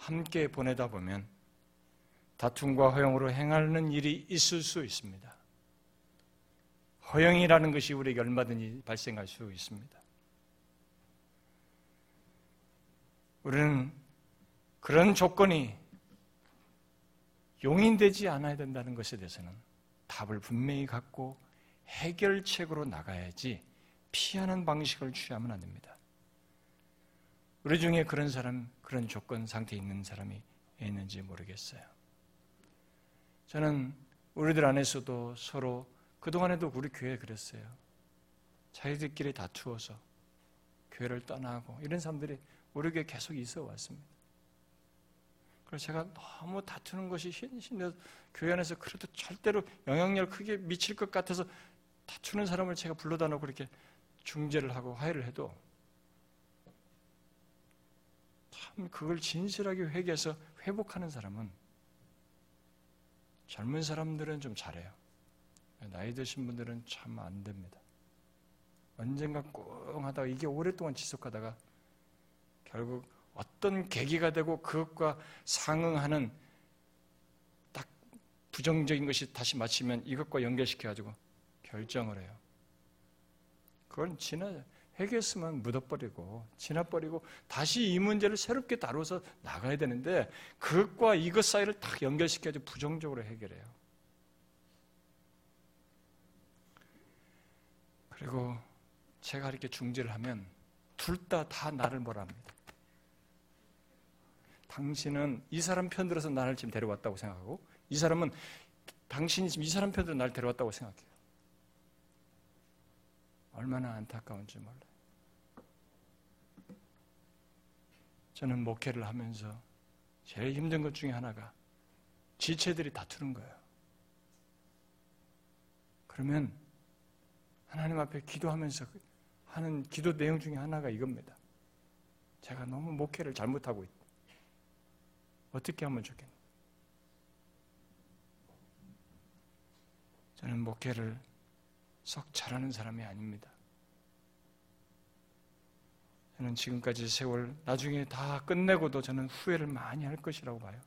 함께 보내다 보면 다툼과 허용으로 행하는 일이 있을 수 있습니다. 허용이라는 것이 우리에게 얼마든지 발생할 수 있습니다. 우리는 그런 조건이 용인되지 않아야 된다는 것에 대해서는 답을 분명히 갖고 해결책으로 나가야지 피하는 방식을 취하면 안 됩니다. 우리 중에 그런 사람, 그런 조건 상태에 있는 사람이 있는지 모르겠어요. 저는 우리들 안에서도 서로 그동안에도 우리 교회 그랬어요. 자기들끼리 다투어서 교회를 떠나고 이런 사람들이 우리 교회 계속 있어 왔습니다. 그래서 제가 너무 다투는 것이 힘신데 교회 안에서 그래도 절대로 영향력 크게 미칠 것 같아서 다투는 사람을 제가 불러다 놓고 이렇게 중재를 하고 화해를 해도 참 그걸 진실하게 회개해서 회복하는 사람은 젊은 사람들은 좀 잘해요. 나이 드신 분들은 참 안 됩니다. 언젠가 꽁 하다가 이게 오랫동안 지속하다가 결국 어떤 계기가 되고 그것과 상응하는 딱 부정적인 것이 다시 맞히면 이것과 연결시켜가지고 결정을 해요. 그건 지나 해결했으면 묻어버리고 지나버리고 다시 이 문제를 새롭게 다루어서 나가야 되는데 그것과 이것 사이를 딱 연결시켜서 부정적으로 해결해요. 그리고 제가 이렇게 중재를 하면 둘 다다 나를 뭐라 합니다. 당신은 이 사람 편 들어서 나를 지금 데려왔다고 생각하고 이 사람은 당신이 지금 이 사람 편들어 나를 데려왔다고 생각해요. 얼마나 안타까운지 몰라요. 저는 목회를 하면서 제일 힘든 것 중에 하나가 지체들이 다투는 거예요. 그러면 하나님 앞에 기도하면서 하는 기도 내용 중에 하나가 이겁니다. 제가 너무 목회를 잘못하고 있다. 어떻게 하면 좋겠나? 저는 목회를 썩 잘하는 사람이 아닙니다. 저는 지금까지 세월 나중에 다 끝내고도 저는 후회를 많이 할 것이라고 봐요.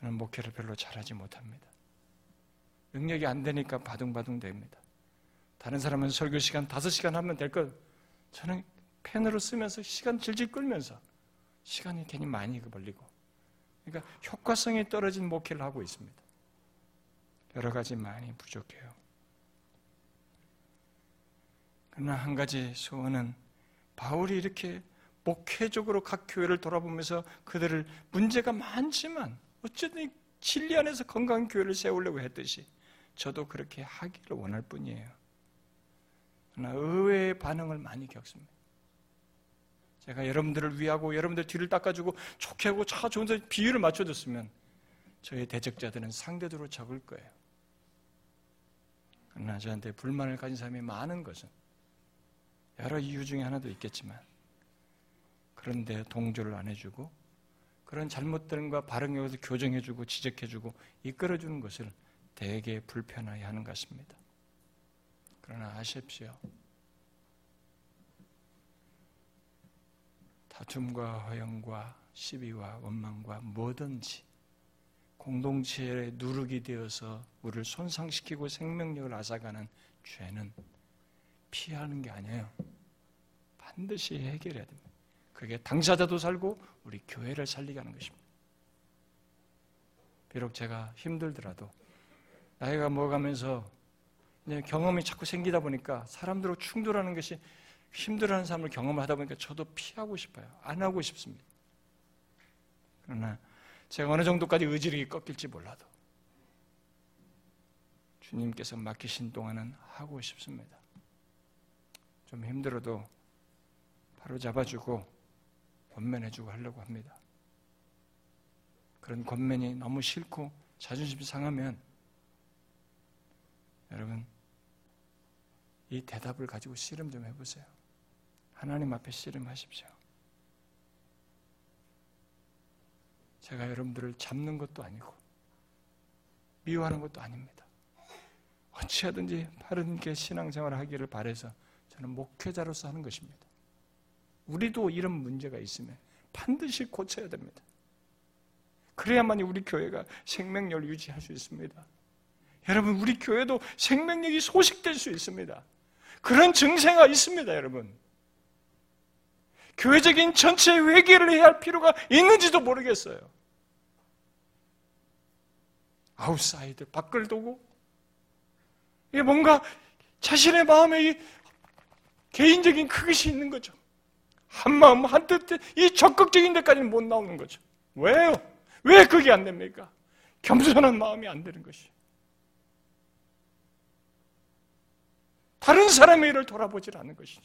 저는 목회를 별로 잘하지 못합니다. 능력이 안 되니까 바둥바둥 됩니다. 다른 사람은 설교 시간 5시간 하면 될 것. 저는 펜으로 쓰면서 시간 질질 끌면서 시간이 괜히 많이 걸리고 그러니까 효과성이 떨어진 목회를 하고 있습니다. 여러 가지 많이 부족해요. 그러나 한 가지 소원은 바울이 이렇게 목회적으로 각 교회를 돌아보면서 그들을 문제가 많지만 어쨌든 진리 안에서 건강한 교회를 세우려고 했듯이 저도 그렇게 하기를 원할 뿐이에요. 그러나 의외의 반응을 많이 겪습니다. 제가 여러분들을 위하고 여러분들 뒤를 닦아주고 좋게 하고 차 좋은 데 비율을 맞춰줬으면 저의 대적자들은 상대적으로 적을 거예요. 그러나 저한테 불만을 가진 사람이 많은 것은 여러 이유 중에 하나도 있겠지만 그런데 동조를 안 해주고 그런 잘못된과 바른 것을 교정해주고 지적해주고 이끌어주는 것을 대개 불편하게 하는 것입니다. 그러나 아십시오. 다툼과 허영과 시비와 원망과 뭐든지 공동체의 누룩이 되어서 우리를 손상시키고 생명력을 앗아가는 죄는 피하는 게 아니에요. 반드시 해결해야 됩니다. 그게 당사자도 살고 우리 교회를 살리게 하는 것입니다. 비록 제가 힘들더라도 나이가 먹어가면서 경험이 자꾸 생기다 보니까 사람들하고 충돌하는 것이 힘들어하는 삶을 경험하다 보니까 저도 피하고 싶어요. 안 하고 싶습니다. 그러나 제가 어느 정도까지 의지력이 꺾일지 몰라도 주님께서 맡기신 동안은 하고 싶습니다. 좀 힘들어도 바로 잡아주고 권면해주고 하려고 합니다. 그런 권면이 너무 싫고 자존심이 상하면 여러분 이 대답을 가지고 씨름 좀 해보세요. 하나님 앞에 씨름하십시오. 제가 여러분들을 잡는 것도 아니고 미워하는 것도 아닙니다. 어찌하든지 바른 게 신앙생활을 하기를 바래서 저는 목회자로서 하는 것입니다. 우리도 이런 문제가 있으면 반드시 고쳐야 됩니다. 그래야만이 우리 교회가 생명력을 유지할 수 있습니다. 여러분, 우리 교회도 생명력이 소식될 수 있습니다. 그런 증세가 있습니다, 여러분. 교회적인 전체 회개를 해야 할 필요가 있는지도 모르겠어요. outside, 밖을 두고, 이게 뭔가 자신의 마음에 개인적인 그것이 있는 거죠. 한 마음, 한 뜻, 이 적극적인 데까지는 못 나오는 거죠. 왜요? 왜 그게 안 됩니까? 겸손한 마음이 안 되는 것이. 다른 사람의 일을 돌아보질 않는 것이죠.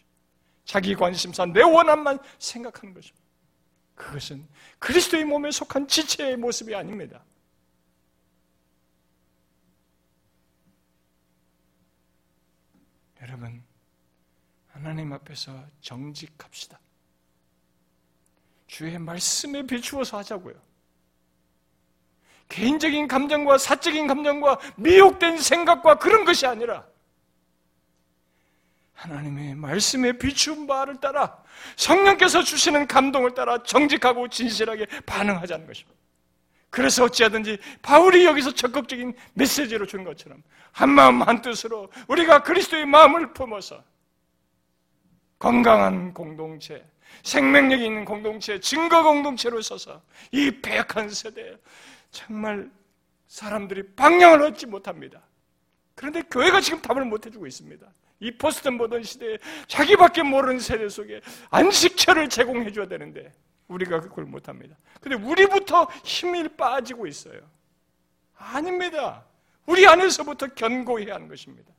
자기 관심사, 내 원함만 생각하는 것입니다. 그것은 그리스도의 몸에 속한 지체의 모습이 아닙니다. 여러분, 하나님 앞에서 정직합시다. 주의 말씀에 비추어서 하자고요. 개인적인 감정과 사적인 감정과 미혹된 생각과 그런 것이 아니라 하나님의 말씀에 비추은 바를 따라 성령께서 주시는 감동을 따라 정직하고 진실하게 반응하자는 것입니다. 그래서 어찌하든지 바울이 여기서 적극적인 메시지로 준 것처럼 한 마음 한 뜻으로 우리가 그리스도의 마음을 품어서 건강한 공동체, 생명력 있는 공동체, 증거 공동체로 서서 이 배약한 세대에 정말 사람들이 방향을 얻지 못합니다. 그런데 교회가 지금 답을 못 해주고 있습니다. 이 포스트 보던 시대에 자기밖에 모르는 세대 속에 안식처를 제공해 줘야 되는데 우리가 그걸 못 합니다. 근데 우리부터 힘이 빠지고 있어요. 아닙니다. 우리 안에서부터 견고해야 하는 것입니다.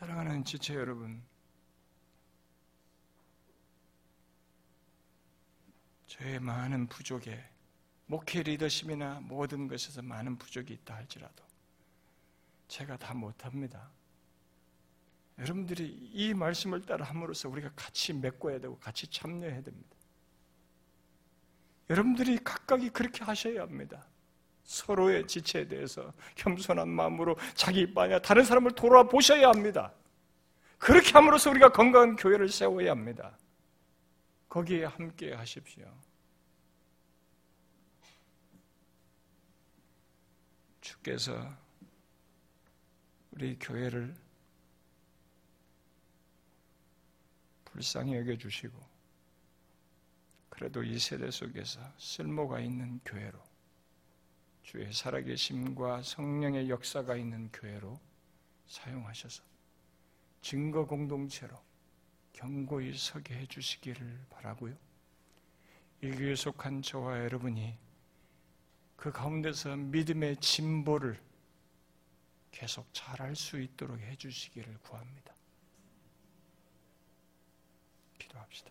사랑하는 지체 여러분, 저의 많은 부족에 목회 리더십이나 모든 것에서 많은 부족이 있다 할지라도 제가 다 못합니다. 여러분들이 이 말씀을 따라 함으로써 우리가 같이 메꿔야 되고 같이 참여해야 됩니다. 여러분들이 각각이 그렇게 하셔야 합니다. 서로의 지체에 대해서 겸손한 마음으로 자기 입 아니야 다른 사람을 돌아보셔야 합니다. 그렇게 함으로써 우리가 건강한 교회를 세워야 합니다. 거기에 함께 하십시오. 주께서 우리 교회를 불쌍히 여겨주시고, 그래도 이 세대 속에서 쓸모가 있는 교회로, 주의 살아계심과 성령의 역사가 있는 교회로 사용하셔서 증거 공동체로 견고히 서게 해주시기를 바라고요. 이 교회 속한 저와 여러분이 그 가운데서 믿음의 진보를 계속 잘할 수 있도록 해주시기를 구합니다. 기도합시다.